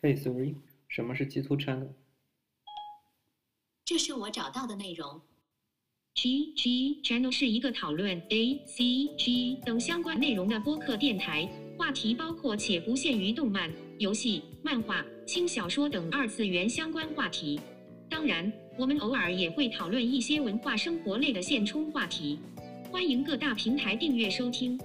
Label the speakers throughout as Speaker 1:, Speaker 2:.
Speaker 1: 嘿，Siri，什么是基督 channel？
Speaker 2: 这是我找到的内容。
Speaker 3: G G Channel 是一个讨论 A C G 等相关内容的播客电台，话题包括且不限于动漫、游戏、漫画、轻小说等二次元相关话题。当然，我们偶尔也会讨论一些文化生活类的现充话题。欢迎各大平台订阅收听。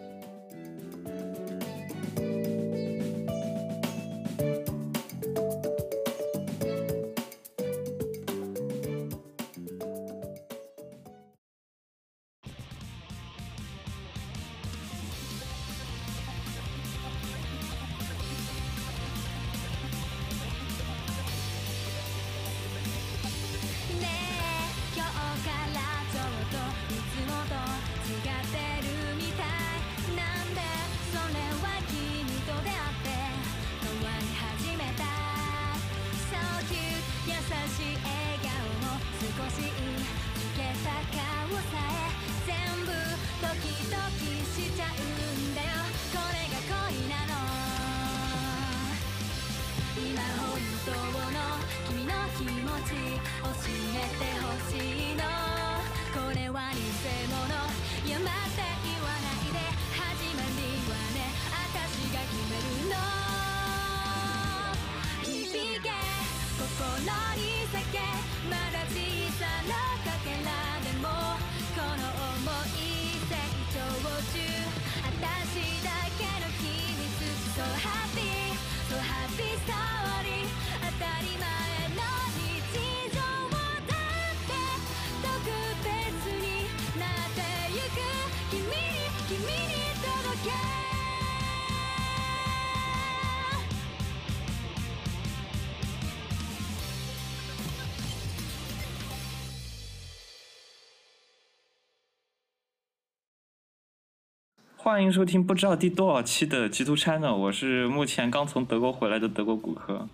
Speaker 1: 欢迎收听不知道第多少期的基督 channel，我是目前刚从德国回来的德国骨科。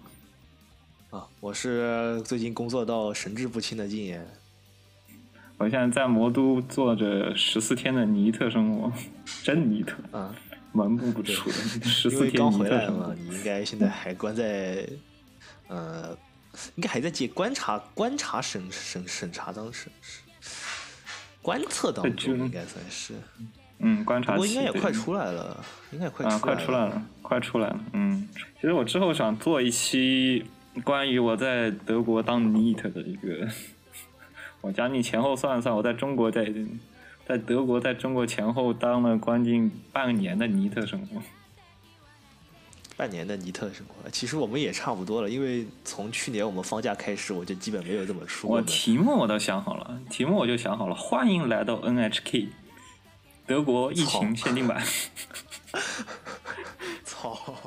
Speaker 4: 啊，我是最近工作到神志不清的禁言。
Speaker 1: 我现在在魔都做着十四天的尼特生活，真尼特，
Speaker 4: 啊，
Speaker 1: 门不不出的 十四天
Speaker 4: 刚回来嘛你应该现在还关在，呃，应该还在接观察观察审审审查当审观测当中，应该算是。
Speaker 1: 嗯，观察
Speaker 4: 不过应该也快出来了，应该也快
Speaker 1: 啊，
Speaker 4: 出
Speaker 1: 快出来了，快出来了。嗯，其实我之后想做一期关于我在德国当 NEET 的一个，我将近前后算了算，我在中国在在德国在中国前后当了将近半年的 NEET 生活。
Speaker 4: 半年的尼特生活，其实我们也差不多了，因为从去年我们放假开始，我就基本没有这么说过
Speaker 1: 我。题目我都想好了，题目我就想好了，欢迎来到 NHK，德国疫情限定版。
Speaker 4: 操！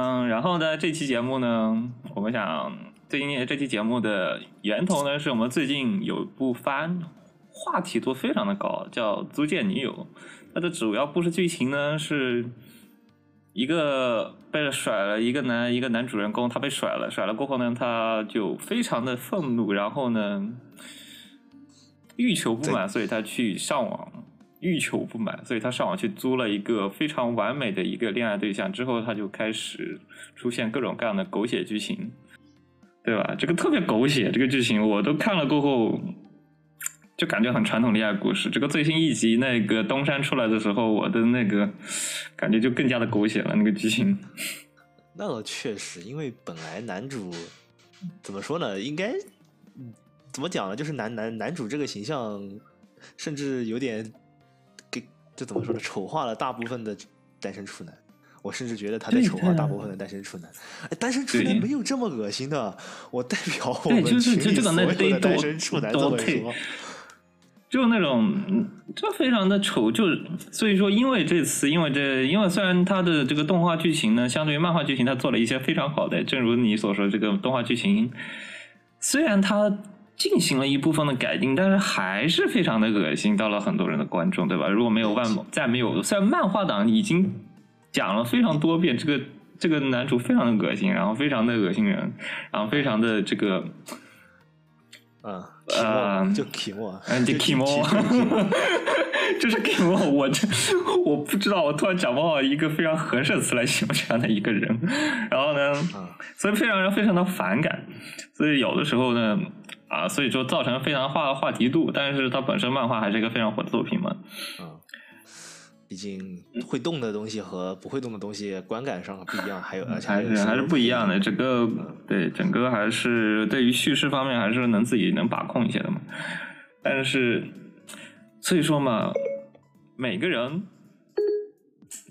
Speaker 1: 嗯，然后呢，这期节目呢，我们想最近这期节目的源头呢，是我们最近有一部番，话题度非常的高，叫《租借女友》。它的主要故事剧情呢，是一个被甩了一个男一个男主人公，他被甩了，甩了过后呢，他就非常的愤怒，然后呢，欲求不满，所以他去上网。欲求不满，所以他上网去租了一个非常完美的一个恋爱对象，之后他就开始出现各种各样的狗血剧情，对吧？这个特别狗血，这个剧情我都看了过后，就感觉很传统恋爱故事。这个最新一集那个东山出来的时候，我的那个感觉就更加的狗血了，那个剧情。
Speaker 4: 那倒确实，因为本来男主怎么说呢？应该怎么讲呢？就是男男男主这个形象，甚至有点这怎么说呢？丑化了大部分的单身处男。我甚至觉得他在丑化大部分的单身处男。哎，单身处男没有这么恶心的，我代表我们群里所有的单身处男
Speaker 1: 多
Speaker 4: 这么说。
Speaker 1: 就那种，嗯就非常的丑，就是所以说，因为这次，因为这，因为虽然它的这个动画剧情呢，相对于漫画剧情，它做了一些非常好的，正如你所说，这个动画剧情虽然它进行了一部分的改进，但是还是非常的恶心到了很多人的观众，对吧？如果没有万再没有，虽然漫画党已经讲了非常多遍，这个这个男主非常的恶心，然后非常的恶心人，然后非常的这个。
Speaker 4: 嗯，
Speaker 1: 呃
Speaker 4: 期末就期末，
Speaker 1: 嗯，
Speaker 4: 就
Speaker 1: Kimo，就是 Kimo，我这我不知道，我突然讲不好一个非常合适的词来形容这样的一个人，然后呢，
Speaker 4: 啊
Speaker 1: 所以非常非常的反感，所以有的时候呢，啊，所以说造成非常话话题度，但是它本身漫画还是一个非常火的作品嘛，
Speaker 4: 嗯，毕竟会动的东西和不会动的东西观感上不一样，还有而且
Speaker 1: 还
Speaker 4: 有
Speaker 1: 是还是不一样的，整个
Speaker 4: 嗯
Speaker 1: 对整个还是对于叙事方面还是能自己能把控一些的嘛。但是所以说嘛，每个人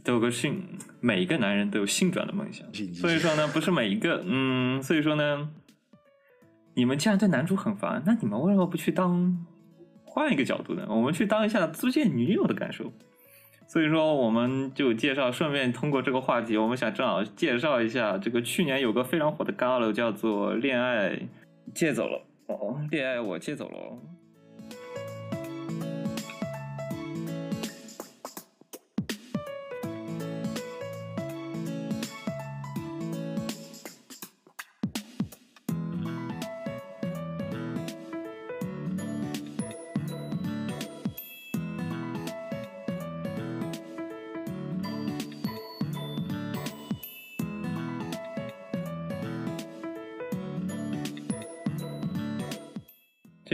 Speaker 1: 都有个性，每一个男人都有性转的梦想，所以说呢，不是每一个嗯，所以说呢，你们既然对男主很烦，那你们为什么不去当换一个角度呢？我们去当一下租借女友的感受。所以说，我们就介绍，顺便通过这个话题，我们想正好介绍一下这个去年有个非常火的 gal 叫做《恋爱借走了》哦，《恋爱我借走了》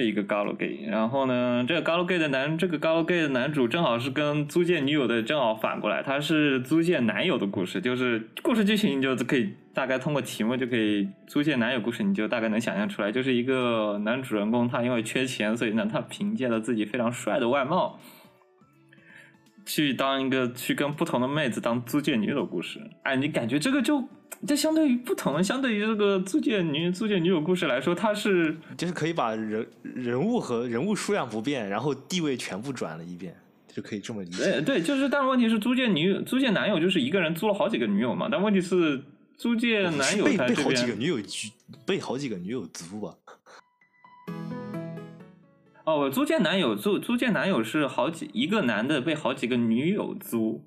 Speaker 1: 一个 galgay 然后呢，这个 galgay 的男，这个 galgay 的男主正好是跟租借女友的正好反过来，他是租借男友的故事，就是故事剧情你就可以大概通过题目就可以租借男友故事，你就大概能想象出来，就是一个男主人公他因为缺钱，所以呢他凭借了自己非常帅的外貌，去当一个去跟不同的妹子当租借女友的故事，哎，你感觉这个就。这相对于不同，相对于这个租借女租借女友故事来说，它是
Speaker 4: 就是可以把人人物和人物数量不变，然后地位全部转了一遍，就可以这么理解。
Speaker 1: 对对，就是，但问题是租借女友、租借男友就是一个人租了好几个女友嘛。但问题是租借男友
Speaker 4: 被被
Speaker 1: 他这边
Speaker 4: 好几个女友被好几个女友租吧？
Speaker 1: 哦，我租借男友租租借男友是好几一个男的被好几个女友租，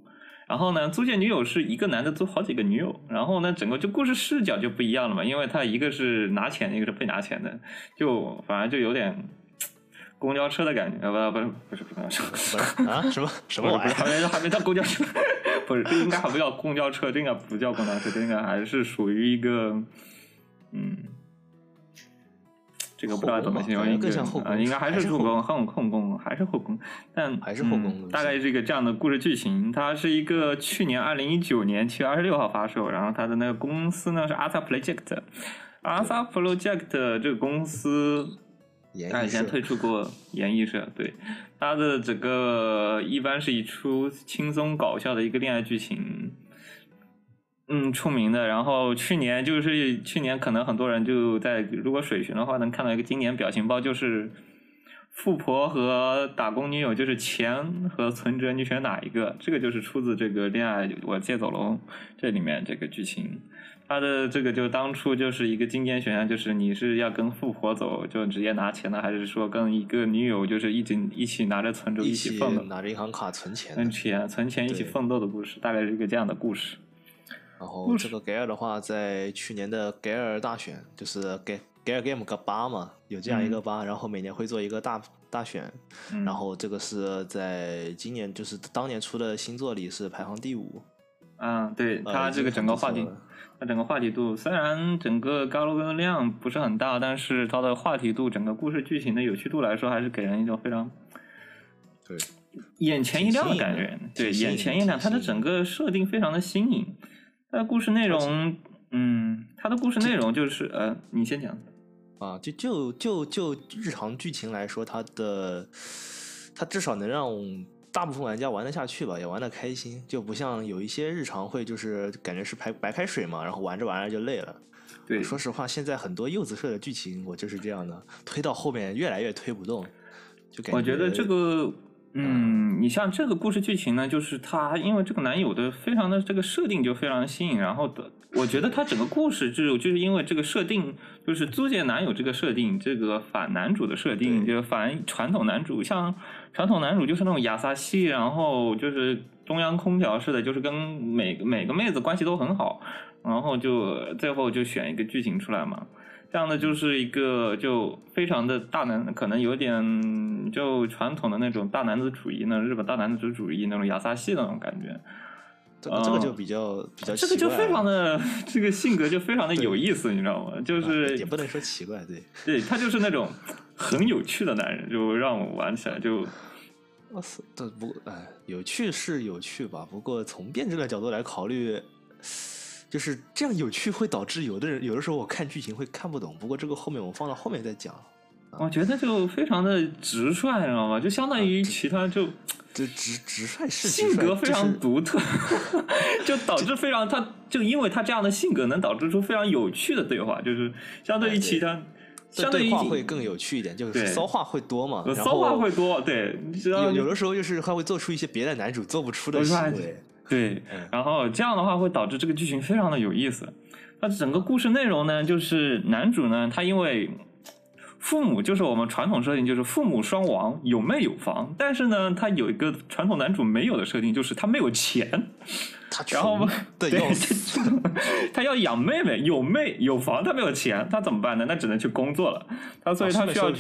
Speaker 1: 然后呢，租借女友是一个男的租好几个女友，然后呢，整个就故事视角就不一样了嘛，因为他一个是拿钱，一个是被拿钱的，就反而就有点 公交车的感觉，啊不不是不是公交车，
Speaker 4: 不是啊？什么什么玩意儿？
Speaker 1: 还没还没到公交车，不是这应该还不叫公交车，这应该不叫公交车，这应该还是属于一个嗯。这个不知道怎么形容，
Speaker 4: 更像后宫
Speaker 1: 啊，应该还
Speaker 4: 还是后
Speaker 1: 宫，后后宫还是后宫，但
Speaker 4: 还是后宫
Speaker 1: 嗯大概是一个这样的故事剧情。它是一个去年二零一九年七月二十六号发售，然后它的那个公司呢是 Arthur Project。Arthur Project 这个公司
Speaker 4: 演艺社
Speaker 1: 他以前推出过演艺社，对，它的整个一般是一出轻松搞笑的一个恋爱剧情，嗯，出名的。然后去年就是去年，可能很多人就在如果水巡的话，能看到一个经典表情包，就是富婆和打工女友，就是钱和存折，你选哪一个？这个就是出自这个《恋爱我借走了》这里面这个剧情。他的这个就当初就是一个经典选项，就是你是要跟富婆走，就直接拿钱呢，还是说跟一个女友就是一直一起拿着存折
Speaker 4: 一起
Speaker 1: 起奋斗，
Speaker 4: 拿着银行卡存钱的
Speaker 1: 存。钱存钱一起奋斗的故事，大概是一个这样的故事。
Speaker 4: 然后这个 Gale 的话，在去年的 Gale 大选，就是 Gale Gale Game 个八嘛，有这样一个八，然后每年会做一个大大选，
Speaker 1: 嗯
Speaker 4: 然后这个是在今年就是当年出的新作里是排行第五。
Speaker 1: 嗯，对
Speaker 4: 呃
Speaker 1: 它这个整个话题它整个话题度虽然整个高楼跟量不是很大，但是它的话题度、整个故事剧情的有趣度来说，还是给人一种非常
Speaker 4: 对，
Speaker 1: 眼前一亮的感觉。对，眼前一亮，它的整个设定非常的新颖。它的故事内容，嗯，它的故事内容就是呃，你先讲。
Speaker 4: 啊，就就就就日常剧情来说，它的它至少能让大部分玩家玩得下去吧，也玩得开心，就不像有一些日常会就是感觉是白白开水嘛，然后玩着玩着就累了。
Speaker 1: 对，
Speaker 4: 说实话，现在很多柚子社的剧情我就是这样的，推到后面越来越推不动，就感
Speaker 1: 我觉得这个，嗯，你像这个故事剧情呢，就是他因为这个男友的非常的这个设定就非常吸引，然后的，我觉得他整个故事就就是因为这个设定，就是租借男友这个设定，这个反男主的设定，就是反传统男主，像传统男主就是那种亚萨西，然后就是中央空调似的，就是跟每个每个妹子关系都很好，然后就最后就选一个剧情出来嘛。这样的就是一个就非常的大男，可能有点就传统的那种大男子主义呢，日本大男子主义那种亚萨西的那种感觉。
Speaker 4: 这个这个就比较比较
Speaker 1: 这个就非常的 这个性格就非常的有意思，你知道吗？就
Speaker 4: 啊
Speaker 1: 是
Speaker 4: 也不能说奇怪，对。
Speaker 1: 对他就是那种很有趣的男人，就让我玩起来就
Speaker 4: 哇塞，这不哎，有趣是有趣吧？不过从辩证的角度来考虑，就是这样有趣会导致有的人有的时候我看剧情会看不懂。不过这个后面我放到后面再讲。
Speaker 1: 我觉得就非常的直率，你知道吗？就相当于其他就
Speaker 4: 这直直率是
Speaker 1: 性格非常独特，就导致非常他就因为他这样的性格能导致出非常有趣的对话，就是相对于其他。
Speaker 4: 这
Speaker 1: 相对
Speaker 4: 会更有趣一点，就是骚话会多嘛。
Speaker 1: 骚话会多，对，你知道
Speaker 4: 有有的时候就是他会做出一些别的男主做不出的行为。
Speaker 1: 对
Speaker 4: 嗯，
Speaker 1: 然后这样的话会导致这个剧情非常的有意思。那整个故事内容呢，就是男主呢，他因为父母就是我们传统设定，就是父母双亡，有妹有房，但是呢，他有一个传统男主没有的设定，就是他没有钱，
Speaker 4: 他
Speaker 1: 然后对
Speaker 4: 要。
Speaker 1: 他要养妹妹，有妹有房，他没有钱，他怎么办呢？那只能去工作了。他所以他需要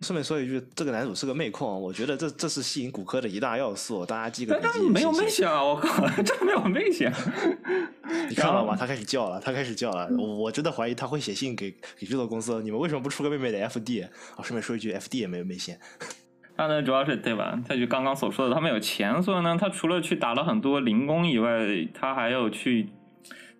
Speaker 4: 顺便说一句，这个男主是个妹控，我觉得这这是吸引骨科的一大要素，大家记个笔记。
Speaker 1: 但他没有妹想啊！我靠，这没有妹想。
Speaker 4: 你看到吗？他开始叫了，他开始叫了。我我真的怀疑他会写信给给制作公司，你们为什么不出个妹妹的 FD？哦，顺便说一句，FD 也没有妹线。
Speaker 1: 他呢，主要是对吧？他就刚刚所说的，他没有钱，所以呢，他除了去打了很多零工以外，他还有去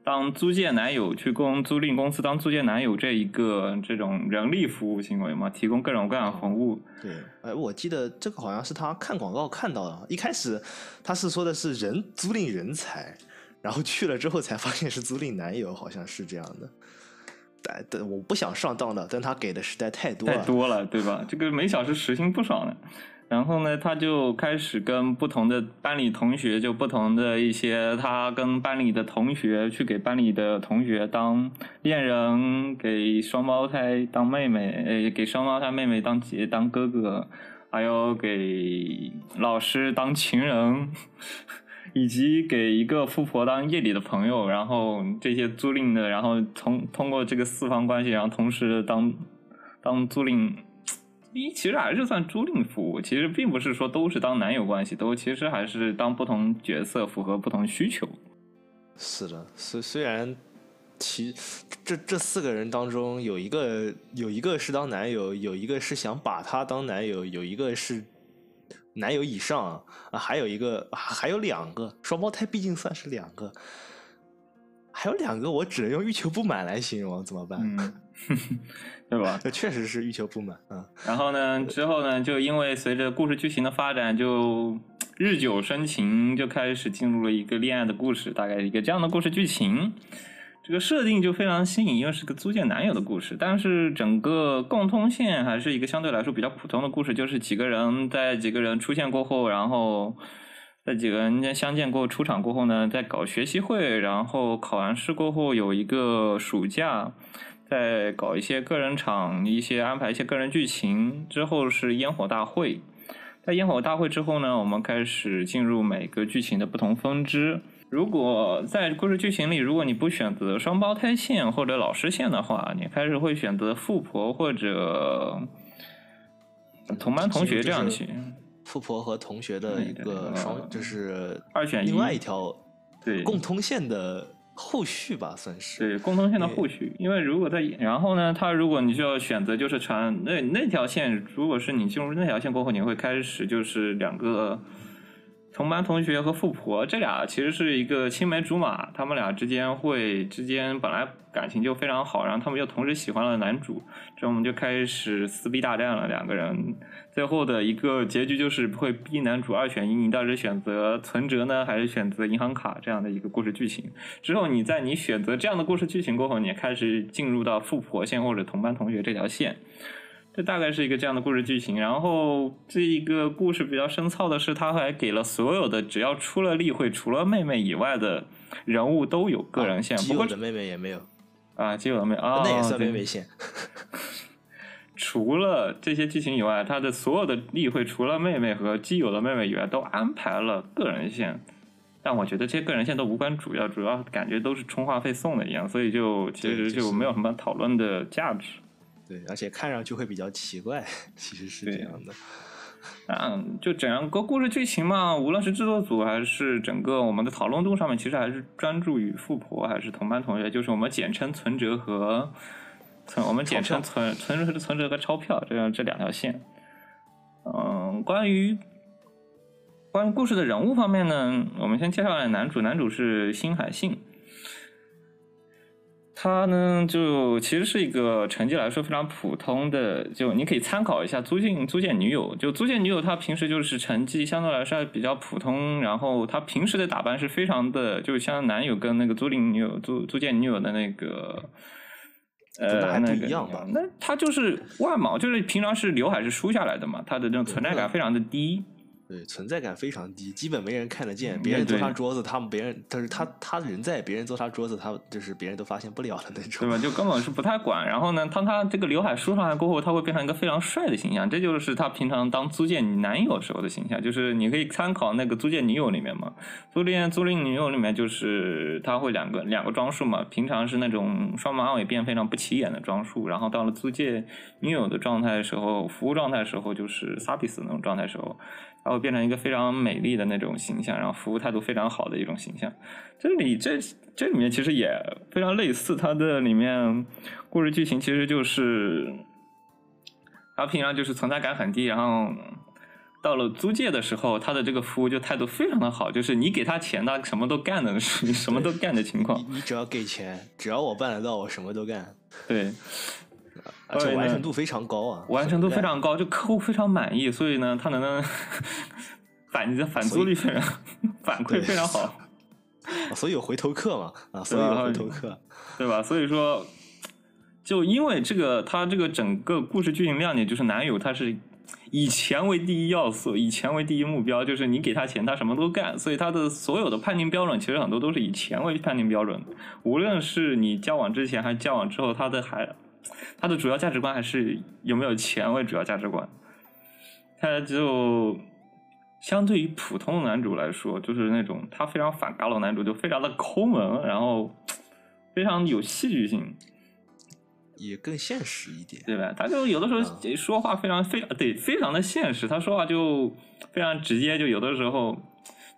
Speaker 1: 当租借男友，去供租赁公司当租借男友这一个这种人力服务行为嘛，提供各种各样的服务。
Speaker 4: 对，哎，我记得这个好像是他看广告看到的，一开始他是说的是人租赁人才，然后去了之后才发现是租赁男友，好像是这样的。但但我不想上当的，但他给的实在太多了太。
Speaker 1: 多了，对吧？这个每小时时薪不少呢。然后呢，他就开始跟不同的班里同学，就不同的一些，他跟班里的同学去给班里的同学当恋人，给双胞胎当妹妹，呃，给双胞胎妹妹当姐当哥哥，还有给老师当情人，以及给一个富婆当夜里的朋友，然后这些租赁的，然后通通过这个四方关系，然后同时当当租赁，一其实还是算租赁服务，其实并不是说都是当男友关系，都其实还是当不同角色符合不同需求。
Speaker 4: 是的，虽虽然其这这四个人当中有一个有一个是当男友，有一个是想把他当男友，有一个是男友以上啊，还有一个还有两个双胞胎，毕竟算是两个，还有两个我只能用欲求不满来形容，怎么办？
Speaker 1: 嗯，对吧？
Speaker 4: 这确实是欲求不满啊。
Speaker 1: 然后呢，之后呢，就因为随着故事剧情的发展，就日久生情，就开始进入了一个恋爱的故事，大概一个这样的故事剧情。这个设定就非常新颖，因为是个租借男友的故事，但是整个共通线还是一个相对来说比较普通的故事，就是几个人在几个人出现过后，然后在几个人相见过出场过后呢，在搞学习会，然后考完试过后有一个暑假，再搞一些个人场，一些安排一些个人剧情，之后是烟火大会。在烟火大会之后呢，我们开始进入每个剧情的不同分支。如果在故事剧情里，如果你不选择双胞胎线或者老师线的话，你开始会选择富婆或者同班同学这样去。
Speaker 4: 富婆和同学的一个双，就是
Speaker 1: 二选一
Speaker 4: 另外一条
Speaker 1: 对
Speaker 4: 共通线的后续吧，算是。
Speaker 1: 对共通线的后续，因为如果在然后呢，它如果你就要选择就是传那那条线，如果是你进入那条线过后，你会开始就是两个同班同学和富婆这俩其实是一个青梅竹马，他们俩之间会之间本来感情就非常好，然后他们又同时喜欢了男主，这我们就开始撕逼大战了，两个人最后的一个结局就是会逼男主二选一，你到底是选择存折呢，还是选择银行卡这样的一个故事剧情。之后你在你选择这样的故事剧情过后，你开始进入到富婆线或者同班同学这条线。这大概是一个这样的故事剧情，然后这一个故事比较深操的是，他还给了所有的只要出了例会，除了妹妹以外的人物都有个人线，不过
Speaker 4: 的妹妹也没有，
Speaker 1: 啊，基友的妹啊，
Speaker 4: 那也算妹妹线。
Speaker 1: 除了这些剧情以外，他的所有的例会，除了妹妹和基友的妹妹以外，都安排了个人线。但我觉得这些个人线都无关主要，主要感觉都是充话费送的一样，所以就其实
Speaker 4: 就
Speaker 1: 就是没有什么讨论的价值。
Speaker 4: 对，而且看上去会比较奇怪，其实是这样的。
Speaker 1: 嗯，就整个故事剧情嘛，无论是制作组还是整个我们的讨论度上面，其实还是专注于富婆还是同班同学，就是我们简称存折和存，我们简称存存折存折和钞票这样这两条线。嗯，关于关于故事的人物方面呢，我们先介绍一下男主，男主是新海信。他呢，就其实是一个成绩来说非常普通的，就你可以参考一下租借租借女友。就租借女友，她平时就是成绩相对来说还比较普通，然后她平时的打扮是非常的，就像男友跟那个租赁女友、租租借女友的那个。呃，
Speaker 4: 那还不
Speaker 1: 那个
Speaker 4: 一样吧
Speaker 1: 那她就是外貌，就是平常是刘海是梳下来的嘛，她的这种存在感非常的低。
Speaker 4: 对，存在感非常低，基本没人看得见。
Speaker 1: 嗯
Speaker 4: 别人坐
Speaker 1: 对
Speaker 4: 他桌子，他们别人，但是他他人在，别人坐他桌子，他就是别人都发现不了的那种。
Speaker 1: 对吧？就根本是不太管。然后呢，当他这个刘海梳上来过后，他会变成一个非常帅的形象，这就是他平常当租借男友时候的形象。就是你可以参考那个租借女友里面嘛，租赁租赁女友里面就是他会两个两个装束嘛，平常是那种双马尾辫非常不起眼的装束，然后到了租借女友的状态的时候，服务状态的时候就是萨比斯那种状态的时候。它会变成一个非常美丽的那种形象，然后服务态度非常好的一种形象。这里这这里面其实也非常类似，它的里面故事剧情其实就是，他平常就是存在感很低，然后到了租借的时候，他的这个服务就态度非常的好，就是你给他钱，他什么都干的，属 于什么都干的情况。
Speaker 4: 你只要给钱，只要我办得到，我什么都干，
Speaker 1: 对，
Speaker 4: 而且完成度非常高啊，
Speaker 1: 完成度非常高，就客户非常满意，所以呢，他能能 反反租率非常反馈非常好。
Speaker 4: 啊所以有回头客嘛，啊，所以有回头客。
Speaker 1: 对吧？所以说，就因为这个，他这个整个故事剧情亮点就是男友他是以钱为第一要素，以钱为第一目标，就是你给他钱，他什么都干。所以他的所有的判定标准其实很多都是以钱为判定标准，无论是你交往之前还是交往之后，他的还他的主要价值观还是有没有钱为主要价值观。他就相对于普通的男主来说，就是那种他非常反嘎佬男主，就非常的抠门，然后非常有戏剧性，
Speaker 4: 也更现实一点。
Speaker 1: 对吧？他就有的时候
Speaker 4: 嗯
Speaker 1: 说话非常非常对，非常的现实，他说话就非常直接，就有的时候。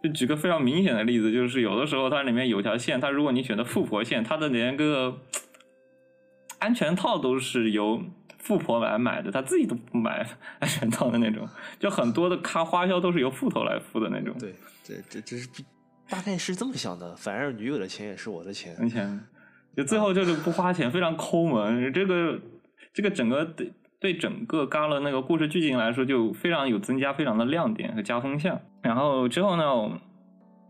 Speaker 1: 就举个非常明显的例子，就是有的时候它里面有条线，它如果你选的富婆线，它的连个安全套都是由富婆来买的，她自己都不买安全套的那种，就很多的咖花销都是由富头来付的那种。
Speaker 4: 对，这这这是比大概是这么想的，反正女友的钱也是我的钱。
Speaker 1: 而且就最后就是不花钱，非常抠门。这个这个整个对对整个嘎了那个故事剧情来说，就非常有增加非常的亮点和加分项。然后之后呢，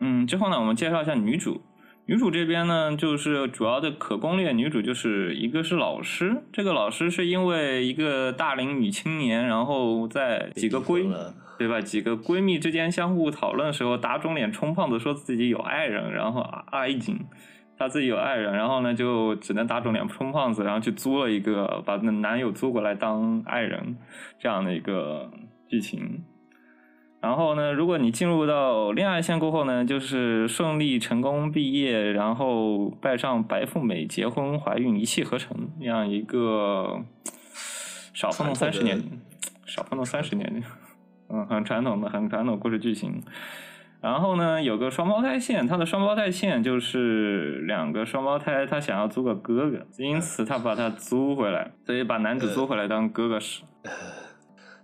Speaker 1: 嗯，之后呢，我们介绍一下女主。女主这边呢，就是主要的可攻略女主就是一个是老师，这个老师是因为一个大龄女青年，然后在几个闺对吧？几个闺蜜之间相互讨论的时候，打肿脸充胖子，说自己有爱人，然后爱情，她自己有爱人，然后呢就只能打肿脸充胖子，然后去租了一个把那男友租过来当爱人这样的一个剧情。然后呢，如果你进入到恋爱线过后呢，就是顺利成功毕业，然后拜上白富美，结婚怀孕，一气呵成，那样一个少奋斗三十年，少奋斗三十年，嗯，很传统的、很传统故事剧情。然后呢，有个双胞胎线，他的双胞胎线就是两个双胞胎，他想要租个哥哥，因此他把他租回来，所以把男主租回来当哥哥使。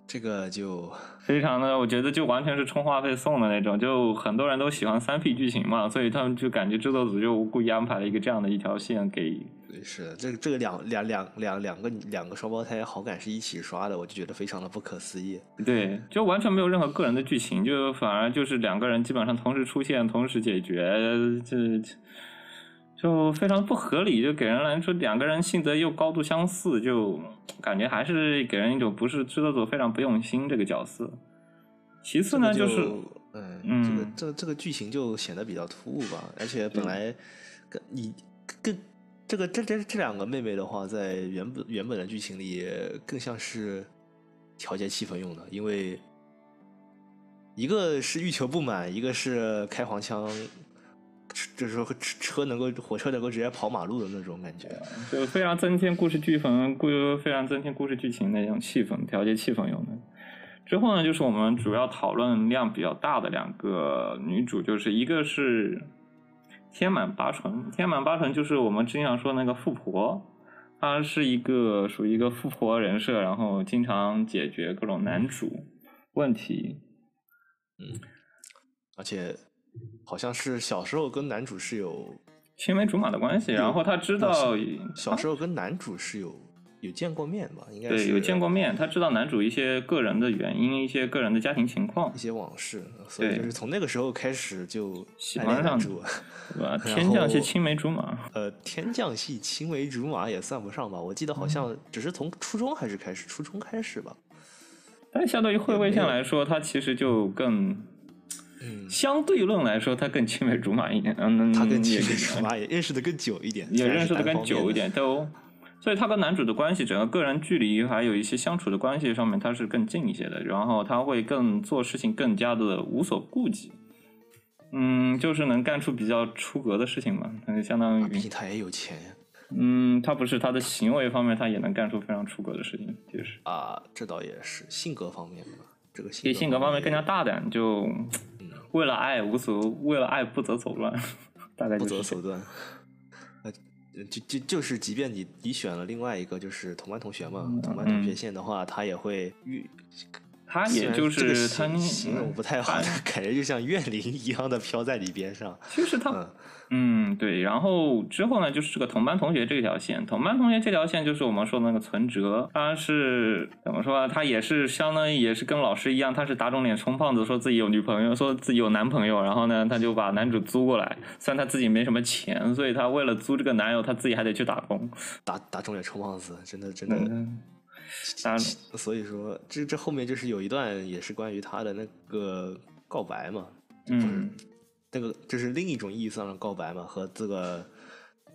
Speaker 4: 这个就
Speaker 1: 非常的，我觉得就完全是充话费送的那种，就很多人都喜欢三 P 剧情嘛，所以他们就感觉制作组就故意安排了一个这样的一条线给，
Speaker 4: 是的，这个这个两两两两两个两个双胞胎好感是一起刷的，我就觉得非常的不可思议。
Speaker 1: 对，就完全没有任何个人的剧情，就反而就是两个人基本上同时出现，同时解决，这就非常不合理，就给人来说两个人性格又高度相似，就感觉还是给人一种不是制作组非常不用心这个角色。其次呢，
Speaker 4: 这个
Speaker 1: 是
Speaker 4: 嗯，
Speaker 1: 嗯
Speaker 4: 这个这这个剧情就显得比较突兀吧，而且本来跟你跟这个这这这两个妹妹的话，在原本原本的剧情里更像是调节气氛用的，因为一个是欲求不满，一个是开黄腔，就是说车车能够火车能够直接跑马路的那种感觉。
Speaker 1: 就非常增添故事剧情，故非常增添故事剧情的那种气氛，调节气氛用的。之后呢，就是我们主要讨论量比较大的两个女主，就是一个是天满八纯，天满八纯就是我们经常说那个富婆，她是一个属于一个富婆人设，然后经常解决各种男主问题。
Speaker 4: 嗯而且好像是小时候跟男主是有
Speaker 1: 青梅竹马的关系，然后他知道
Speaker 4: 小时候跟男主是有有见过面吧？应该是
Speaker 1: 对有见过面，他知道男主一些个人的原因，一些个人的家庭情况
Speaker 4: 一，些往事，所以就是从那个时候开始就
Speaker 1: 喜欢上
Speaker 4: 主。
Speaker 1: 对吧？天降系青梅竹马。
Speaker 4: 呃，天降系青梅竹马也算不上吧，我记得好
Speaker 1: 嗯
Speaker 4: 像只是从初中还是开始，初中开始吧。
Speaker 1: 但相对于会位线来说，他其实就更
Speaker 4: 嗯，
Speaker 1: 相对论来说，他更青梅竹马一点。嗯，
Speaker 4: 他跟青梅竹马也认识的更久一点，
Speaker 1: 也认识的更。久一点，都。所以他跟男主的关系，整个个人距离还有一些相处的关系上面，他是更近一些的。然后他会更做事情更加的无所顾忌，嗯，就是能干出比较出格的事情嘛。那就相当于
Speaker 4: 毕，竟他也有钱呀。
Speaker 1: 嗯，他不是他的行为方面，他也能干出非常出格的事情，就是。
Speaker 4: 啊，这倒也是性格方面吧，这个性
Speaker 1: 比性格方面更加，
Speaker 4: 大
Speaker 1: 胆，就为了爱无所为了爱不择手段，大概
Speaker 4: 不
Speaker 1: 就是不
Speaker 4: 择手段。呃，就就就是，即便你你选了另外一个就是同班同学嘛，同班同学线的话，他也会遇。
Speaker 1: 他也就是他
Speaker 4: 形形容不太好
Speaker 1: 他，
Speaker 4: 感觉就像怨灵一样的飘在你边上。
Speaker 1: 其实他
Speaker 4: 嗯，
Speaker 1: 嗯对，然后之后呢，就是这个同班同学这条线，同班同学这条线就是我们说的那个存折，他是怎么说啊？他也是相当于也是跟老师一样，他是打肿脸充胖子，说自己有女朋友，说自己有男朋友，然后呢，他就把男主租过来，虽然他自己没什么钱，所以他为了租这个男友，他自己还得去打工。
Speaker 4: 打打肿脸充胖子，真的真的。
Speaker 1: 嗯，当然
Speaker 4: 所以说，这这后面就是有一段也是关于他的那个告白嘛，
Speaker 1: 嗯。
Speaker 4: 那个就是另一种意义上的告白嘛，和这个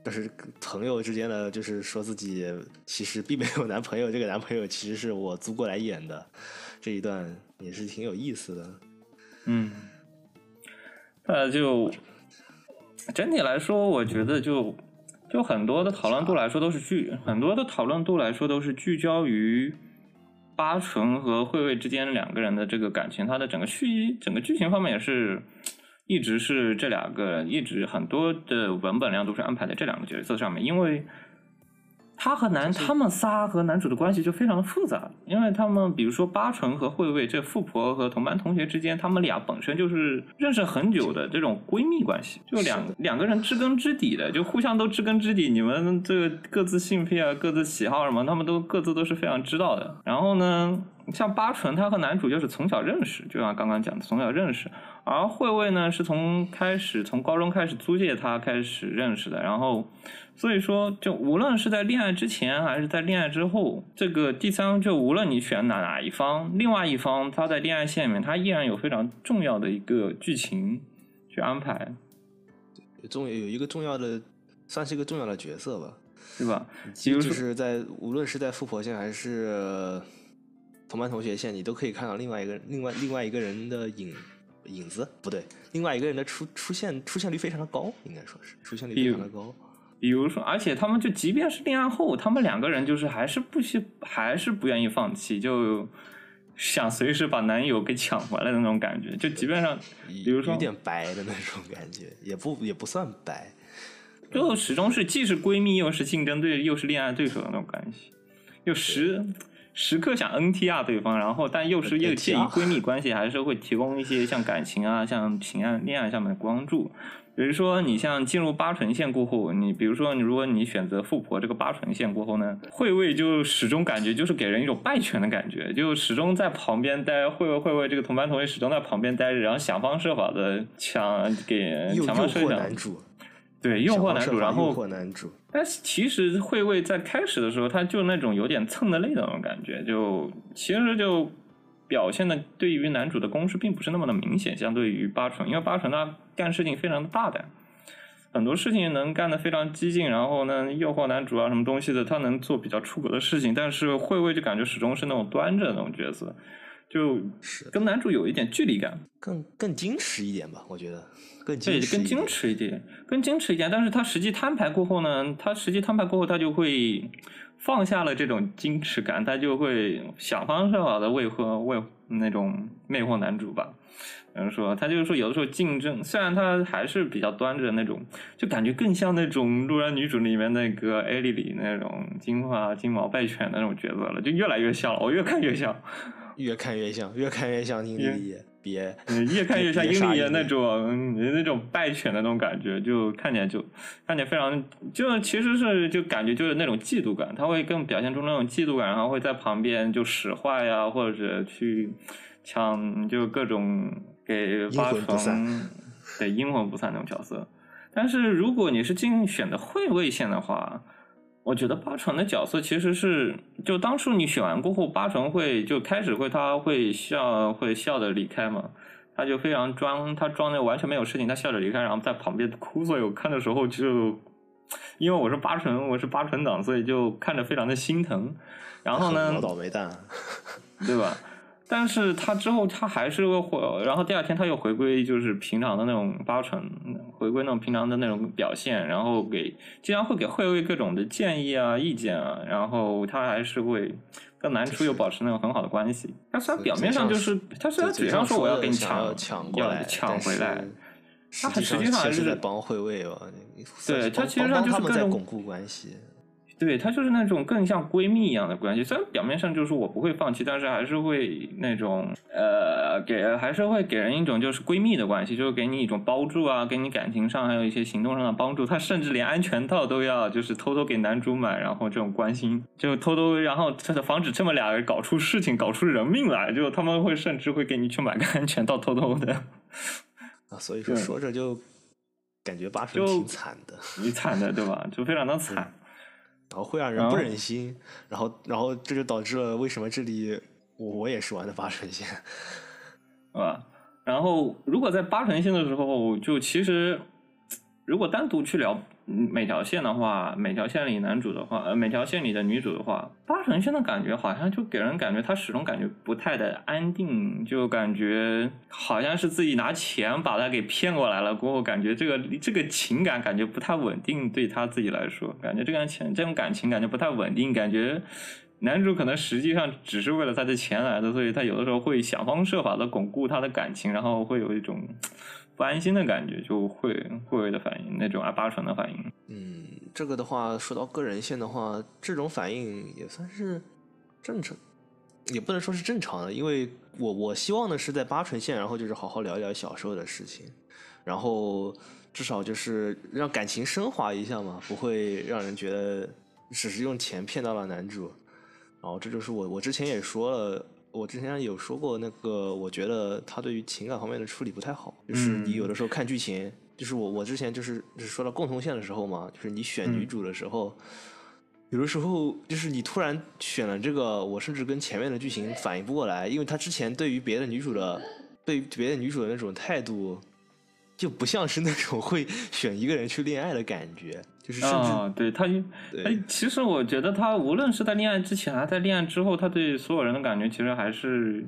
Speaker 4: 就是朋友之间的，就是说自己其实并没有男朋友，这个男朋友其实是我租过来演的，这一段也是挺有意思的。
Speaker 1: 嗯，那就整体来说，我觉得就就很多的讨论度来说都是聚，很多的讨论度来说都是聚焦于八纯和惠惠之间两个人的这个感情，它的整个续整个剧情方面也是。一直是这两个，一直很多的文本量都是安排在这两个角色上面，因为他和男他们仨和男主的关系就非常的复杂，因为他们比如说八纯和惠惠这富婆和同班同学之间，他们俩本身就是认识很久的这种闺蜜关系，就两两个人知根知底的，就互相都知根知底，你们这个各自性癖啊、各自喜好什么，他们都各自都是非常知道的。然后呢，像八纯他和男主就是从小认识，就像刚刚讲的从小认识，而惠惠呢是从开始从高中开始租借他开始认识的，然后。所以说，就无论是在恋爱之前还是在恋爱之后，这个第三就无论你选哪哪一方，另外一方他在恋爱线里面，他依然有非常重要的一个剧情去安排，
Speaker 4: 有重有一个重要的，算是一个重要的角色吧。
Speaker 1: 对吧？其实，
Speaker 4: 就是在无论是在富婆线还是呃同班同学线，你都可以看到另外一个另外另外一个人的影影子，不对，另外一个人的出出现出现率非常的高，应该说是出现率非常的高。
Speaker 1: 比如说，而且他们就即便是恋爱后，他们两个人就是还是不惜，还是不愿意放弃，就想随时把男友给抢回来的那种感觉。就即便上，比如说
Speaker 4: 有点白的那种感觉，也不也不算白。
Speaker 1: 就始终是既是闺蜜又是竞争对又是恋爱对手的那种关系，就时时刻想 NTR 对方，然后但又是又介
Speaker 4: 于
Speaker 1: 闺蜜 关系，还是会提供一些像感情啊、像情爱、恋爱上面的关注。比如说，你像进入八重线过后，你比如说，你如果你选择富婆这个八重线过后呢，惠卫就始终感觉就是给人一种败犬的感觉，就始终在旁边待，惠卫惠卫这个同班同学始终在旁边待着，然后想方设法的抢给想方设想
Speaker 4: 男主，
Speaker 1: 对诱惑男主，然后
Speaker 4: 诱惑男主，
Speaker 1: 但是其实惠卫在开始的时候，他就那种有点蹭的累的那种感觉，就其实就表现的对于男主的攻势并不是那么的明显，相对于八成，因为八成他干事情非常的大胆，很多事情能干的非常激进，然后呢诱惑男主啊什么东西的，他能做比较出格的事情，但是惠卫就感觉始终是那种端着的那种角色，就是跟男主有一点距离感。
Speaker 4: 更更矜持一点吧，我觉得更矜
Speaker 1: 对，更矜
Speaker 4: 持一点
Speaker 1: 更矜持一点。但是他实际摊牌过后呢，他实际摊牌过后，他就会放下了这种矜持感，他就会想方设法的为惑为那种魅惑男主吧。比如说，他就是说，有的时候竞争，虽然他还是比较端着那种，就感觉更像那种《路人女主》里面那个艾丽里那种金发金毛败犬的那种角色了，就越来越像了。我越看越像。
Speaker 4: 越看越像，越看越像英
Speaker 1: 越
Speaker 4: 丽野，别
Speaker 1: 嗯，越看越像 英里
Speaker 4: 别杀英丽
Speaker 1: 那种嗯那种败犬的那种感觉，就看起来就看起来非常，就其实是就感觉就是那种嫉妒感，他会更表现出那种嫉妒感，然后会在旁边就使坏呀，或者去抢，就各种给八成对阴魂不散那种角色。但是如果你是竞选的会位线的话，我觉得八成的角色其实是，就当初你选完过后，八成会就开始会他会笑会笑着离开嘛，他就非常装，他装的完全没有事情，他笑着离开，然后在旁边哭，所以我看的时候就，因为我是八成，我是八成党，所以就看着非常的心疼。然后呢
Speaker 4: 老，倒霉蛋，
Speaker 1: 对吧？但是他之后他还是会回，然后第二天他又回归就是平常的那种八成，回归那种平常的那种表现，然后给经常会给会卫各种的建议啊、意见啊，然后他还是会跟男主有保持那种很好的关系。他虽然表面上就是，他虽然嘴上说我要给你抢
Speaker 4: 过来，
Speaker 1: 抢回来，
Speaker 4: 他
Speaker 1: 他实际上还是
Speaker 4: 在帮会卫吧，
Speaker 1: 对他其实上就是各种
Speaker 4: 在巩固关系。
Speaker 1: 对，她就是那种更像闺蜜一样的关系，虽然表面上就是我不会放弃，但是还是会那种呃给还是会给人一种就是闺蜜的关系，就是给你一种帮助啊，给你感情上还有一些行动上的帮助。她甚至连安全套都要就是偷偷给男主买，然后这种关心就偷偷，然后这的防止这么俩人搞出事情，搞出人命来，就他们会甚至会给你去买个安全套，偷偷的。
Speaker 4: 啊，所以说说着就感觉八成
Speaker 1: 就
Speaker 4: 挺惨的，
Speaker 1: 你惨的对吧？就非常的惨。
Speaker 4: 然后会让人不忍心，然后然后这就导致了为什么这里我我也是玩的八成线，
Speaker 1: 是吧？然后如果在八成线的时候，就其实如果单独去聊嗯每条线的话，每条线里男主的话，呃，每条线里的女主的话，八成线的感觉好像就给人感觉她始终感觉不太的安定，就感觉好像是自己拿钱把她给骗过来了，过后感觉这个这个情感感觉不太稳定，对她自己来说，感觉这个钱这种感情感觉不太稳定，感觉。男主可能实际上只是为了他的钱来的，所以他有的时候会想方设法的巩固他的感情，然后会有一种不安心的感觉，就会会的反应，那种啊八成的反应。
Speaker 4: 嗯，这个的话说到个人线的话，这种反应也算是正常，也不能说是正常的，因为我我希望的是在八成线，然后就是好好聊一聊小时候的事情，然后至少就是让感情升华一下嘛，不会让人觉得只是用钱骗到了男主。然后这就是我我之前也说了，我之前有说过那个，我觉得他对于情感方面的处理不太好，就是你有的时候看剧情，就是我我之前就是就是说到共同线的时候嘛，就是你选女主的时候，有的时候就是你突然选了这个，我甚至跟前面的剧情反应不过来，因为他之前对于别的女主的对于别的女主的那种态度，就不像是那种会选一个人去恋爱的感觉，就是甚至、
Speaker 1: 啊，对他，
Speaker 4: 对。
Speaker 1: 哎，其实我觉得他无论是在恋爱之前还是在恋爱之后，他对所有人的感觉其实还是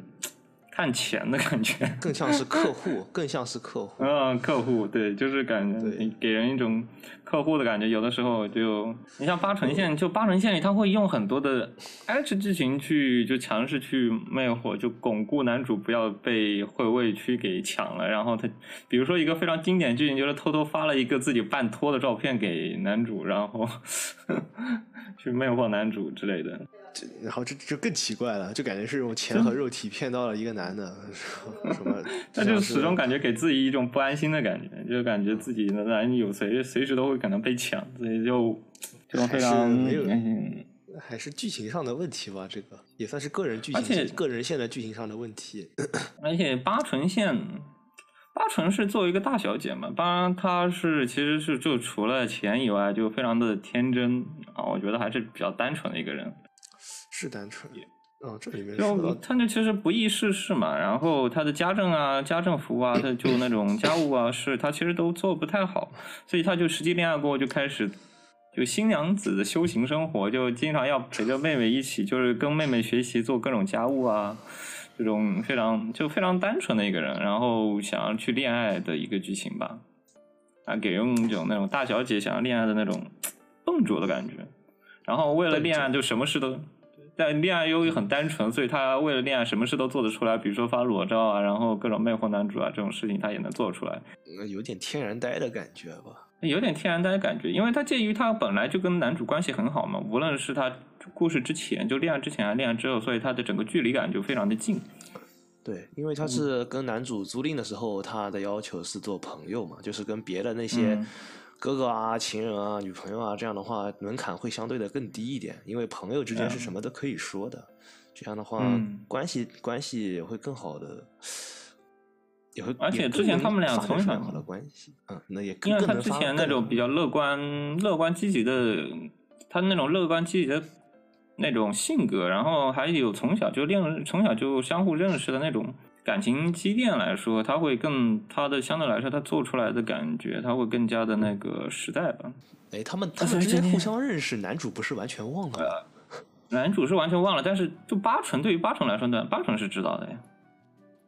Speaker 1: 看钱的感觉。
Speaker 4: 更像是客户，更像是客户。
Speaker 1: 嗯，客户对，就是感觉给人一种客户的感觉。有的时候就，你像八成线，就八成线里，他会用很多的 H 剧情去就强势去魅惑，就巩固男主不要被会位区给抢了。然后他，比如说一个非常经典剧情，就是偷偷发了一个自己半脱的照片给男主，然后 去魅惑男主之类的。
Speaker 4: 这然后这就更奇怪了，就感觉是用钱和肉体骗到了一个男的，什么？
Speaker 1: 那就始终感觉给自己一种不安心的感觉，就感觉自己的男友随随时都会可能被抢，所以就这种非常
Speaker 4: 还是没有
Speaker 1: 嗯
Speaker 4: 还是剧情上的问题吧，这个也算是个人剧
Speaker 1: 而且
Speaker 4: 情、个人线的剧情上的问题。
Speaker 1: 而且八纯线，八纯是作为一个大小姐嘛，当然她是其实是就除了钱以外，就非常的天真啊，我觉得还是比较单纯的一个人。
Speaker 4: 是单纯，嗯，这里面说
Speaker 1: 就他那其实不易世事嘛，然后他的家政啊、家政服务啊，他就那种家务啊，事他其实都做不太好，所以他就实际恋爱过后就开始就新娘子的修行生活，就经常要陪着妹妹一起，就是跟妹妹学习做各种家务啊，这种非常就非常单纯的一个人，然后想要去恋爱的一个剧情吧，啊，给人一种那种大小姐想要恋爱的那种 笨拙的感觉，然后为了恋爱就什么事都。但恋爱又很单纯，所以他为了恋爱什么事都做得出来，比如说发裸照啊，然后各种魅惑男主啊这种事情他也能做出来，
Speaker 4: 嗯有点天然呆的感觉吧。
Speaker 1: 有点天然呆的感觉。因为他介于他本来就跟男主关系很好嘛，无论是他故事之前就恋爱之前还是恋爱之后，所以他的整个距离感就非常的近。
Speaker 4: 对，因为他是跟男主租赁的时候，他的要求是做朋友嘛，就是跟别的那些
Speaker 1: 嗯
Speaker 4: 哥哥啊、情人啊、女朋友啊这样的话，门槛会相对的更低一点，因为朋友之间是什么都可以说的。这样的话，
Speaker 1: 嗯
Speaker 4: 关系关系也会更好的，也会。
Speaker 1: 而且之前他们俩从小
Speaker 4: 很好的关系，嗯，那也更
Speaker 1: 因为他之前那种比较乐观、乐观积极的，他那种乐观积极的那种性格，然后还有从小就恋，从小就相互认识的那种感情积淀来说，他会更他的相对来说，他做出来的感觉，他会更加的那个实在吧。
Speaker 4: 哎，他们他们之间互相认识，男主不是完全忘了吗？
Speaker 1: 男主是完全忘了，但是就八成对于八成来说呢，八成是知道的呀。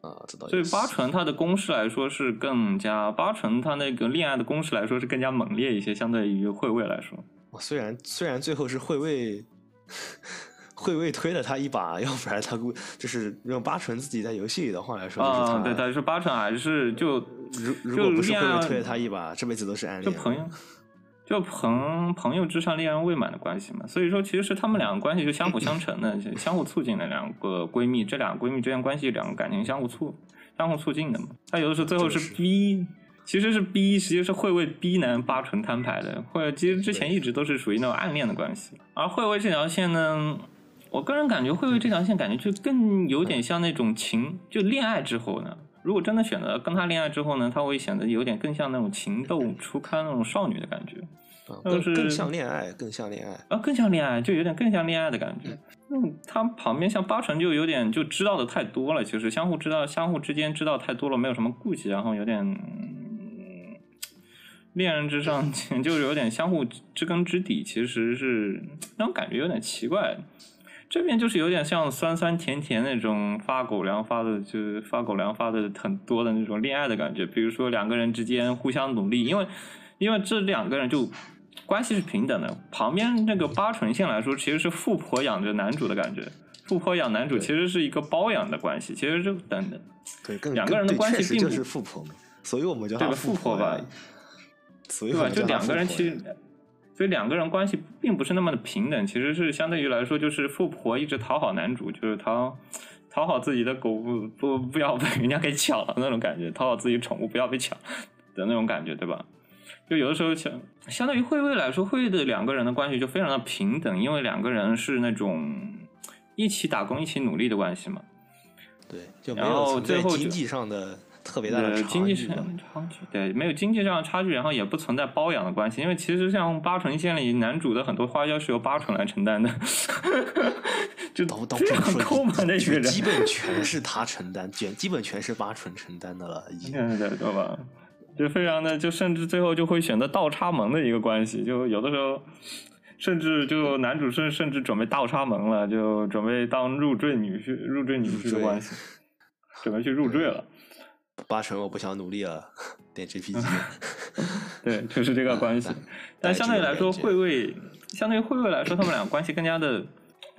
Speaker 4: 啊，知道。
Speaker 1: 所以八成他的公式来说是更加八成他那个恋爱的公式来说是更加猛烈一些，相对于惠位来说。
Speaker 4: 我虽然虽然最后是惠卫，惠卫推了他一把，要不然他估就是用八纯自己在游戏里的话来说，就是他、
Speaker 1: 啊，对，但是八纯还是就
Speaker 4: 如如
Speaker 1: 就
Speaker 4: 果不是惠
Speaker 1: 恋爱
Speaker 4: 卫推了他一把，这辈子都是暗恋。
Speaker 1: 就朋友，就朋朋友之上恋人未满的关系嘛。所以说，其实是他们两个关系就相辅相成的，就 相互促进的两个闺蜜。这两个闺蜜之间关系，两个感情相互促相互促进的嘛。他有的时候最后是逼，其实是逼，实际是会为逼男八纯摊牌的。或者其实之前一直都是属于那种暗恋的关系，而会为这条线呢。我个人感觉，会为这条线感觉就更有点像那种情，就恋爱之后呢，如果真的选择跟他恋爱之后呢，他会显得有点更像那种情窦初开那种少女的感觉，
Speaker 4: 啊，
Speaker 1: 就是
Speaker 4: 更更像恋爱，更像恋爱。
Speaker 1: 啊，更像恋爱，就有点更像恋爱的感觉。嗯，他旁边像八成就有点就知道的太多了，其实相互知道，相互之间知道太多了，没有什么顾忌，然后有点。嗯恋人之上，就是有点相互知根知底，其实是那种感觉有点奇怪。这边就是有点像酸酸甜甜那种发狗粮发的，就是发狗粮发的很多的那种恋爱的感觉。比如说两个人之间互相努力，因为因为这两个人就关系是平等的。旁边那个八纯线来说，其实是富婆养着男主的感觉，富婆养男主其实是一个包养的关系，其实就等等。
Speaker 4: 对，更
Speaker 1: 两个人的关系并不
Speaker 4: 是富婆嘛，所以我们叫？
Speaker 1: 富婆吧，
Speaker 4: 所以
Speaker 1: 对吧？就两个人其实，所以两个人关系并不是那么的平等，其实是相对于来说，就是富婆一直讨好男主，就是讨讨好自己的狗不不不要被人家给抢了那种感觉，讨好自己宠物不要被抢的那种感觉，对吧？就有的时候相相对于惠卫来说，惠卫的两个人的关系就非常的平等，因为两个人是那种一起打工、一起努力的关系嘛。
Speaker 4: 对，就没
Speaker 1: 然后
Speaker 4: 有存
Speaker 1: 最后
Speaker 4: 经济上的特别大的
Speaker 1: 经济上
Speaker 4: 的
Speaker 1: 差距，对，没有经济上的差距，然后也不存在包养的关系，因为其实像八纯线里男主的很多花销是由八纯来承担的，就
Speaker 4: 倒倒不
Speaker 1: 非常抠门的一个人，
Speaker 4: 基本 全是他承担，全基本全是八纯承担的了，已经。
Speaker 1: 对吧？就非常的，就甚至最后就会选择倒插门的一个关系，就有的时候，甚至就男主甚甚至准备倒插门了，就准备当入赘女婿、入赘女婿的关系，准备去入赘了。
Speaker 4: 八成我不想努力了，点 GPG。
Speaker 1: 对，就是这个关系。但相对来说，
Speaker 4: 会
Speaker 1: 惠卫相对于惠卫来说，他们俩关系更加的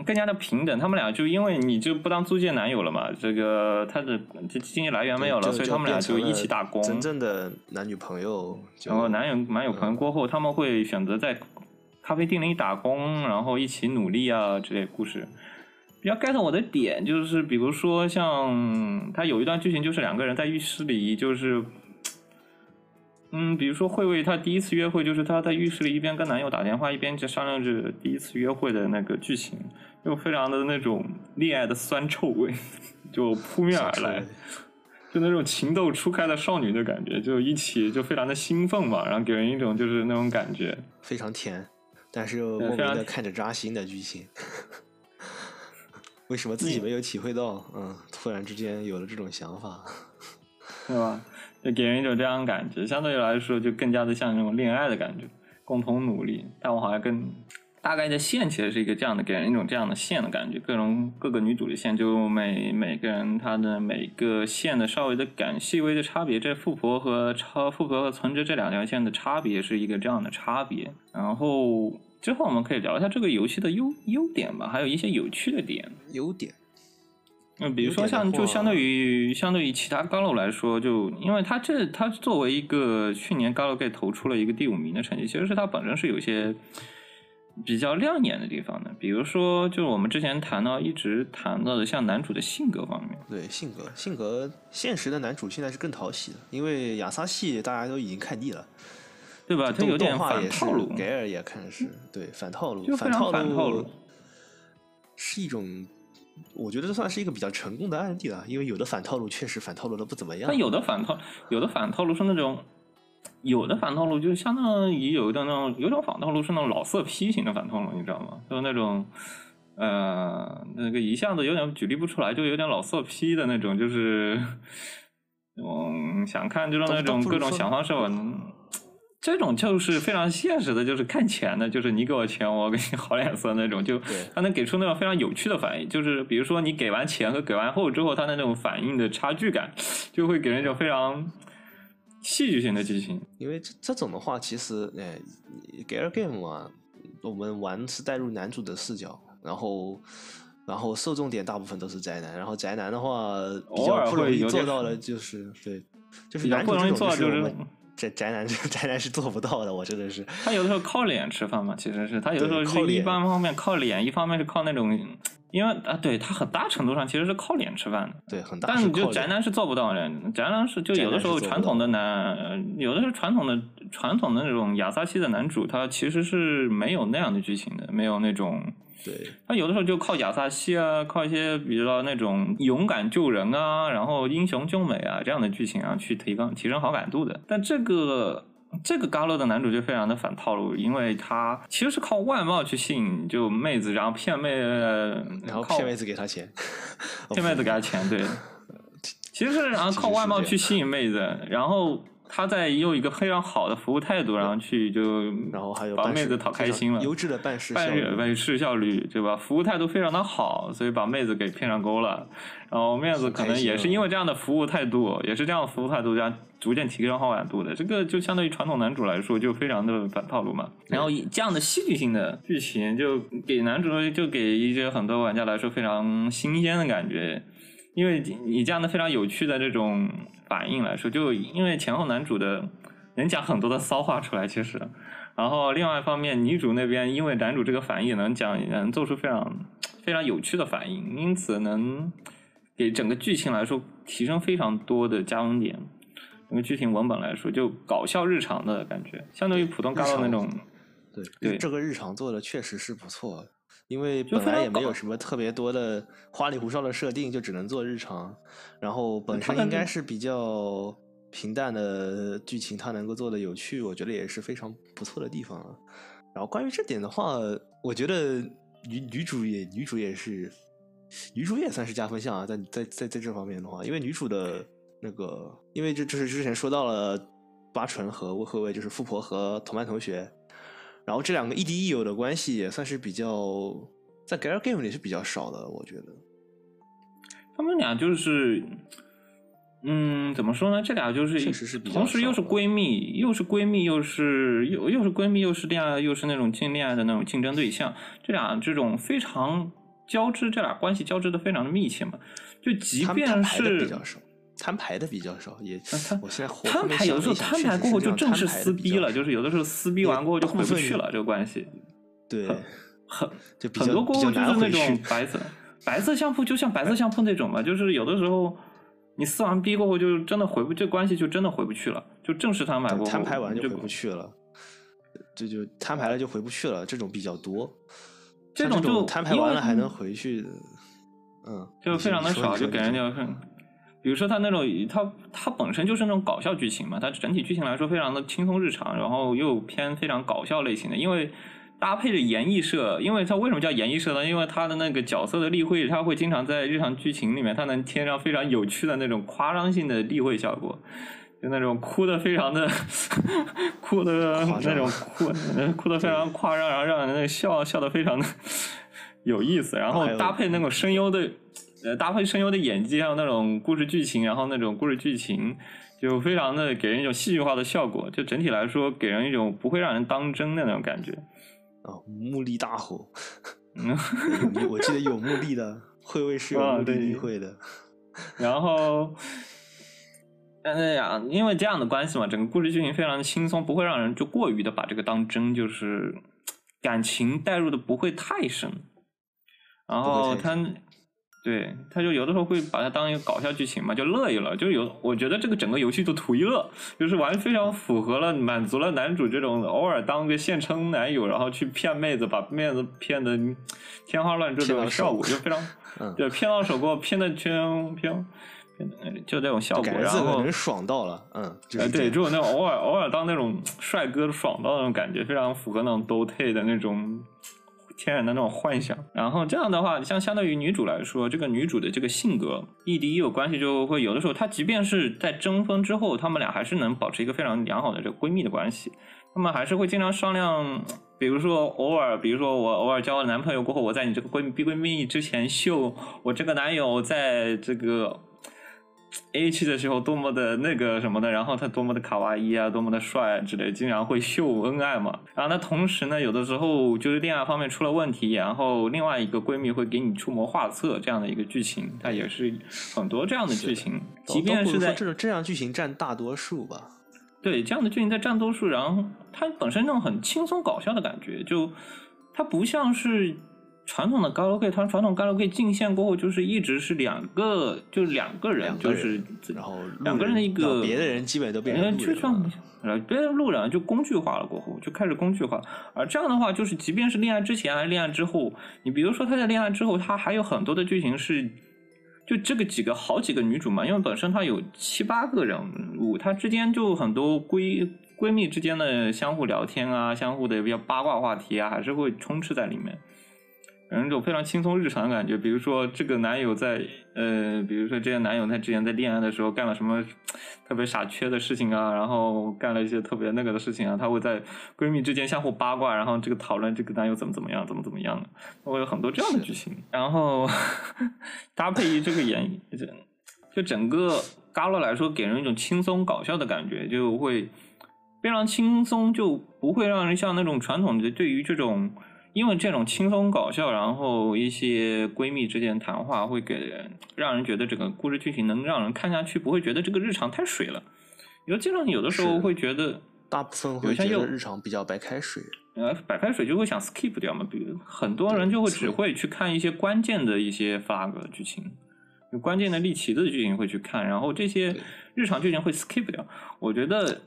Speaker 1: 更加的平等。他们俩就因为你就不当租借男友了嘛，这个他的这经济来源没有了，所以他们俩就一起打工。
Speaker 4: 真正的男女朋友，
Speaker 1: 然后男友男友朋友过后，他们会选择在咖啡店里打工，然后一起努力啊之类故事。比较 get 我的点就是，比如说像他有一段剧情，就是两个人在浴室里，就是，嗯，比如说慧慧她第一次约会，就是她在浴室里一边跟男友打电话，一边就商量着第一次约会的那个剧情，就非常的那种恋爱的酸臭味就扑面而来。就那种情窦初开的少女的感觉，就一起就非常的兴奋嘛，然后给人一种就是那种感觉。
Speaker 4: 非常甜，但是又莫名
Speaker 1: 对非常
Speaker 4: 的看着扎心的剧情。为什么自己没有体会到？嗯，突然之间有了这种想法。
Speaker 1: 对吧？就给人一种这样的感觉，相对于来说就更加的像那种恋爱的感觉，共同努力。但我好像跟大概的线其实是一个这样的，给人一种这样的线的感觉。各种各个女主的线，就每每个人她的每个线的稍微的感细微的差别，这富婆和超富婆和存折这两条线的差别是一个这样的差别。然后之后我们可以聊一下这个游戏的优优点吧，还有一些有趣的点。
Speaker 4: 优点，
Speaker 1: 嗯，比如说像就相对于相对于其他高楼来说，就因为它这它作为一个去年高楼给投出了一个第五名的成绩，其实是它本身是有些比较亮眼的地方的。比如说，就是我们之前谈到一直谈到的，像男主的性格方面，
Speaker 4: 对性格，性格，现实的男主现在是更讨喜的，因为亚萨系大家都已经看腻了，
Speaker 1: 对吧？它有点反套路，，
Speaker 4: 盖尔也看是对反套路，
Speaker 1: 就反套路
Speaker 4: 是一种，我觉得这算是一个比较成功的案例了，因为有的反套路确实反套路的不怎么样
Speaker 1: 他。有的反套，有的反套路是那种。有的反套路就相当于有的那种，有种反套路是那种老色批型的反套路，你知道吗？就是那种，呃，那个一下子有点举例不出来，就有点老色批的那种，就是，嗯，想看就是那种各种想方设法，这种就是非常现实的，就是看钱的，就是你给我钱，我给你好脸色那种，就他能给出那种非常有趣的反应，就是比如说你给完钱和给完后之后，他的那种反应的差距感，就会给人一种非常戏剧性的剧情。
Speaker 4: 因为这这种的话，其实，呃，Gal Game 嘛，我们玩是带入男主的视角，然后，然后受众点大部分都是宅男，然后宅男的话比
Speaker 1: 偶尔
Speaker 4: 较不容易
Speaker 1: 会
Speaker 4: 做到的，就是对，就是
Speaker 1: 比较不容易
Speaker 4: 男主这种
Speaker 1: 做到就是
Speaker 4: 宅宅男 宅男是做不到的，我真的是。
Speaker 1: 他有的时候靠脸吃饭嘛，其实是他有的时候是一般方面靠脸，一方面是靠那种，因为啊，对他很大程度上其实是靠脸吃饭的。
Speaker 4: 对，很大
Speaker 1: 但你就宅男是做不到的，宅男是就有的时候传统的男，呃有的时候传统的传统的那种亚萨系的男主，他其实是没有那样的剧情的，没有那种，
Speaker 4: 对。
Speaker 1: 他有的时候就靠亚萨西啊，靠一些比如说那种勇敢救人啊，然后英雄救美啊这样的剧情啊，去提高提升好感度的。但这个这个嘎乐的男主就非常的反套路，因为他其实是靠外貌去吸引就妹子，然后骗妹，
Speaker 4: 然后骗妹子给他钱，
Speaker 1: 骗妹子给他钱，对，其实是然后靠外貌去吸引妹子，然后他在用一个非常好的服务态度，然后去就
Speaker 4: 然后还有
Speaker 1: 把妹子讨开心了，
Speaker 4: 优质的办事效
Speaker 1: 办
Speaker 4: 率
Speaker 1: 事办事效率对吧？服务态度非常的好，所以把妹子给骗上钩了。然后妹子可能也是因为这样的服务态度，也是这样的服务态度，这样逐渐提升好感度的。这个就相对于传统男主来说，就非常的反套路嘛。然后以这样的戏剧性的剧情，就给男主就给一些很多玩家来说非常新鲜的感觉。因为你这样的非常有趣的这种反应来说，就因为前后男主的能讲很多的骚话出来，其实，然后另外一方面，女主那边因为男主这个反应也能讲，也能做出非常非常有趣的反应，因此能给整个剧情来说提升非常多的加分点。整个剧情文本来说，就搞笑日常的感觉，相对于普通高的那种，
Speaker 4: 对，
Speaker 1: 对
Speaker 4: 这个日常做的确实是不错，因为本来也没有什么特别多的花里胡哨的设定，就只能做日常。然后本身应该是比较平淡的剧情，它能够做的有趣，我觉得也是非常不错的地方了。然后关于这点的话，我觉得女女主也女主也是女主也算是加分项啊，在在在在这方面的话，因为女主的那个，因为这这是之前说到了八纯和魏慧慧，就是富婆和同班同学，然后这两个亦敌亦友的关系也算是比较在 Gal Game 里是比较少的，我觉得。
Speaker 1: 他们俩就是，嗯，怎么说呢？这俩就是
Speaker 4: 确实是比较
Speaker 1: 同时又是闺蜜，又是闺蜜，又是又又是闺蜜，又是恋爱，又是那种竞恋爱的那种竞争对象。这俩这种非常交织，这俩关系交织的非常的密切嘛。就即便是
Speaker 4: 较少，摊牌的比较少，也
Speaker 1: 摊
Speaker 4: 我现在
Speaker 1: 摊牌，有的时候摊牌过后就正式撕逼了，就是有的时候撕逼完过后就回不去了，这个关系。
Speaker 4: 对，
Speaker 1: 很
Speaker 4: 就
Speaker 1: 很多过后就是那种。白色白色相扑，就像白色相扑那种嘛，就是有的时候你撕完逼过后，就真的回不，这关系就真的回不去了，就正式摊牌过后，
Speaker 4: 摊牌完
Speaker 1: 就
Speaker 4: 就回不去了，这就摊牌了就回不去了，这种比较多。这
Speaker 1: 这种就
Speaker 4: 摊牌完了还能回去的，嗯，
Speaker 1: 就非常的少，就给人家很，比如说他那种，他他本身就是那种搞笑剧情嘛，它整体剧情来说非常的轻松日常，然后又偏非常搞笑类型的，因为搭配着演艺社，因为它为什么叫演艺社呢？因为他的那个角色的例会，他会经常在日常剧情里面，他能添上非常有趣的那种夸张性的例会效果。就那种哭的非常的 哭的那种哭哭的非常夸张，然后让人那个笑笑的非常的 有意思，然后搭配那种声优的呃搭配声优的演技，还有那种故事剧情，然后那种故事剧情就非常的给人一种戏剧化的效果，就整体来说给人一种不会让人当真的那种感觉。
Speaker 4: 啊，目力大吼，
Speaker 1: 嗯，
Speaker 4: 我记得有目力的，会位是有目力
Speaker 1: 啊对
Speaker 4: 例会的，
Speaker 1: 然后。但那样，因为这样的关系嘛，整个故事剧情非常的轻松，不会让人就过于的把这个当真，就是感情带入的不会太深。然后他对，他就有的时候会把它当一个搞笑剧情嘛，就乐一乐，就有我觉得这个整个游戏就图一乐，就是玩非常符合了满足了男主这种偶尔当个现称男友，然后去骗妹子，把妹子骗的天花乱坠这
Speaker 4: 骗到
Speaker 1: 种效果，就非常
Speaker 4: 嗯，
Speaker 1: 对骗到手过，骗的圈骗就这种效果，然后
Speaker 4: 爽到了，嗯，
Speaker 1: 对，
Speaker 4: 是这样
Speaker 1: 只有那种偶尔偶尔当那种帅哥爽到那种感觉，非常符合那种 DOTA 的那种天然的那种幻想。然后这样的话，像相对于女主来说，这个女主的这个性格亦敌亦友关系就会有的时候，她即便是在争分之后，她们俩还是能保持一个非常良好的这个闺蜜的关系。她们还是会经常商量，比如说偶尔，比如说我偶尔交了男朋友过后，我在你这个闺蜜逼闺蜜之前秀我这个男友在这个 A 期的时候多么的那个什么的，然后他多么的卡哇伊啊，多么的帅啊之类，经常会秀恩爱嘛。然后他同时呢，有的时候就是恋爱方面出了问题，然后另外一个闺蜜会给你出谋划策这样的一个剧情，它也是很多这样的剧情，即便是在
Speaker 4: 这种这样剧情占大多数吧，
Speaker 1: 对这样的剧情在占多数，然后它本身那种很轻松搞笑的感觉，就它不像是传统的高楼 K，它传统高楼 K 进线过后就是一直是两个，就两个人，就是
Speaker 4: 然后
Speaker 1: 两个人的一个
Speaker 4: 别的人基本都变
Speaker 1: 呃，
Speaker 4: 成路
Speaker 1: 就像
Speaker 4: 人了
Speaker 1: 呃，别的路人就工具化了，过后就开始工具化。而这样的话，就是即便是恋爱之前还是恋爱之后，你比如说他在恋爱之后，他还有很多的剧情是，就这个几个好几个女主嘛，因为本身她有七八个人物，她之间就很多闺闺蜜之间的相互聊天啊，相互的比较八卦话题啊，还是会充斥在里面。有一种非常轻松日常的感觉，比如说这个男友在呃，比如说这个男友他之前在恋爱的时候干了什么特别傻缺的事情啊，然后干了一些特别那个的事情啊，他会在闺蜜之间相互八卦，然后这个讨论这个男友怎么怎么样，怎么怎么样的，会有很多这样的剧情，然后 搭配于这个演这就整个嘎洛来说，给人一种轻松搞笑的感觉，就会非常轻松，就不会让人像那种传统的对于这种。因为这种轻松搞笑，然后一些闺蜜之间谈话，会给人让人觉得这个故事剧情能让人看下去，不会觉得这个日常太水了。有经常有的时候会觉得，
Speaker 4: 大部分会觉得日常比较白开水，
Speaker 1: 呃，白开水就会想 skip 掉嘛。比如很多人就会只会去看一些关键的一些 flag 剧情，有关键的立旗的剧情会去看，然后这些日常剧情会 skip 掉。我觉得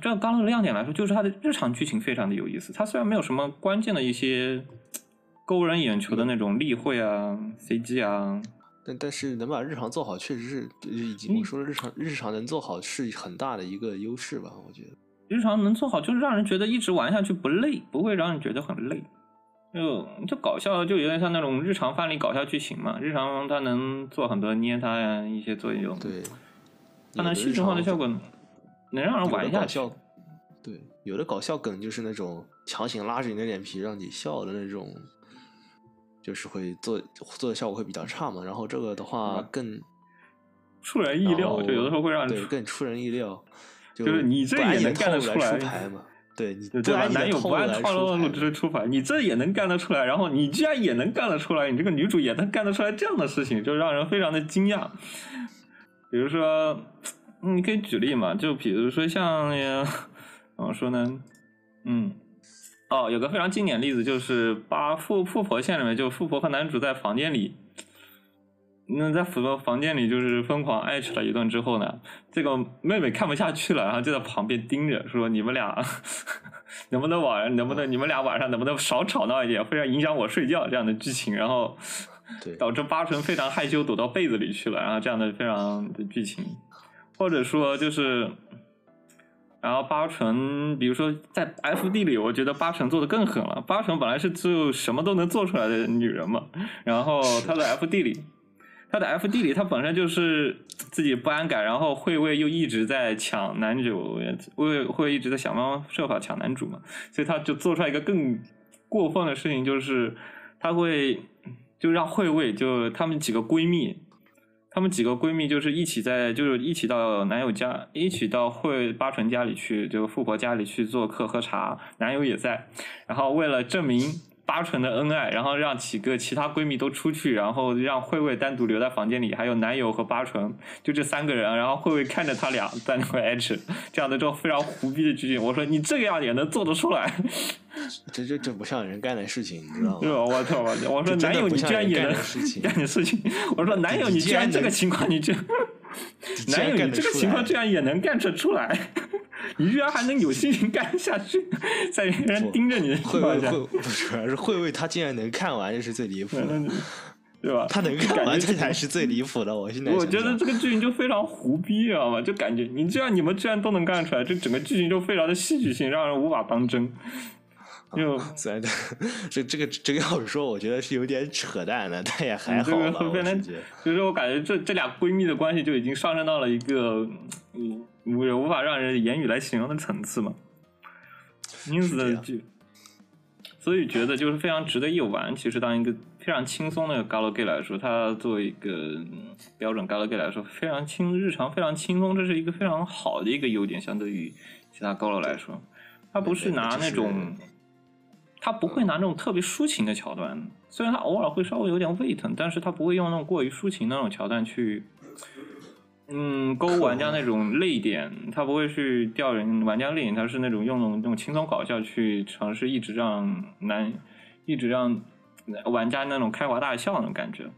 Speaker 1: 这个刚刚的亮点来说，就是它的日常剧情非常的有意思。它虽然没有什么关键的一些勾人眼球的那种例会啊、CG 啊，
Speaker 4: 但但是能把日常做好，确实是已经
Speaker 1: 嗯
Speaker 4: 我说的日常日常能做好是很大的一个优势吧，我觉得。
Speaker 1: 日常能做好，就是让人觉得一直玩下去不累，不会让人觉得很累。就就搞笑，就有点像那种日常范例搞笑剧情嘛。日常它能做很多捏它呀，一些作用，
Speaker 4: 对，
Speaker 1: 它能戏剧化的效果能让人玩
Speaker 4: 一下笑，对，有的搞笑梗就是那种强行拉着你的脸皮让你笑的那种，就是会做做的效果会比较差嘛。然后这个的话
Speaker 1: 嗯
Speaker 4: 更
Speaker 1: 出人意料，就有的时候会让人
Speaker 4: 对更出人意料，
Speaker 1: 就是你这也能干得出来
Speaker 4: 来出牌嘛？对，你
Speaker 1: 对吧？
Speaker 4: 不按你的
Speaker 1: 男友不按
Speaker 4: 套路出牌
Speaker 1: 直出牌，你这也能干得出来，然后你居然也能干得出来，你这个女主也能干得出来这样的事情，就让人非常的惊讶。比如说，嗯你可以举例嘛，就比如说像，呃怎么说呢？嗯，哦，有个非常经典例子，就是八富富婆线里面，就富婆和男主在房间里，那在富婆房间里就是疯狂爱吃了一顿之后呢，这个妹妹看不下去了，然后就在旁边盯着说：“你们俩 能不能晚上能不能你们俩晚上能不能少吵闹一点，非常影响我睡觉这样的剧情。”然后，导致八成非常害羞，躲到被子里去了，然后这样的非常的剧情，或者说就是，然后八成，比如说在 F D 里，我觉得八成做的更狠了。八成本来是就什么都能做出来的女人嘛，然后她在 F D 里，她的 F D 里，她本身就是自己不安感，然后惠卫又一直在抢男主，惠惠一直在想方设法抢男主嘛，所以她就做出来一个更过分的事情，就是她会就让惠卫就她们几个闺蜜。她们几个闺蜜就是一起在，就是一起到男友家，一起到惠八成家里去，就富婆家里去做客喝茶，男友也在。然后为了证明八纯的恩爱，然后让几个其他闺蜜都出去，然后让慧慧单独留在房间里，还有男友和八纯，就这三个人。然后慧慧看着他俩在那块 H，这样的这种非常胡逼的剧情，我说你这个样也能做得出来，
Speaker 4: 这这这不像人干的事情，你知道？吗？
Speaker 1: 我操！我我说男友你居然也能干的事情，我说男友你居然这个情况你这。男友，你这 个情况居然也能干得出来，你居然还能有心情干下去，在别人盯着你的情
Speaker 4: 会为
Speaker 1: 况下，
Speaker 4: 会不是主要是会为他竟然能看完，这是最离谱的。
Speaker 1: 嗯对吧？
Speaker 4: 他能看完，这才是最离谱的。我现在
Speaker 1: 我觉得这个剧情就非常胡逼，知道吗？就感觉你这样，你们居然都能干出来，这整个剧情就非常的戏剧性，让人无法当真。就
Speaker 4: 虽然这这个这个要是说，我觉得是有点扯淡的，但也还好
Speaker 1: 就是我感觉这这俩闺蜜的关系就已经上升到了一个嗯无无法让人言语来形容的层次嘛。因此就，所以觉得就是非常值得一玩。其实当一个非常轻松的 galgame 来说，它作为一个嗯标准 galgame 来说，非常轻日常非常轻松，这是一个非常好的一个优点，相对于其他 galgame 来说，它不是拿那种。他不会拿那种特别抒情的桥段，虽然他偶尔会稍微有点胃疼，但是他不会用那种过于抒情那种桥段去，嗯，勾玩家那种泪点，他不会去吊人玩家泪点，他是那种用那种轻松搞笑去尝试，一直让男，一直让玩家那种开怀大笑那种感觉。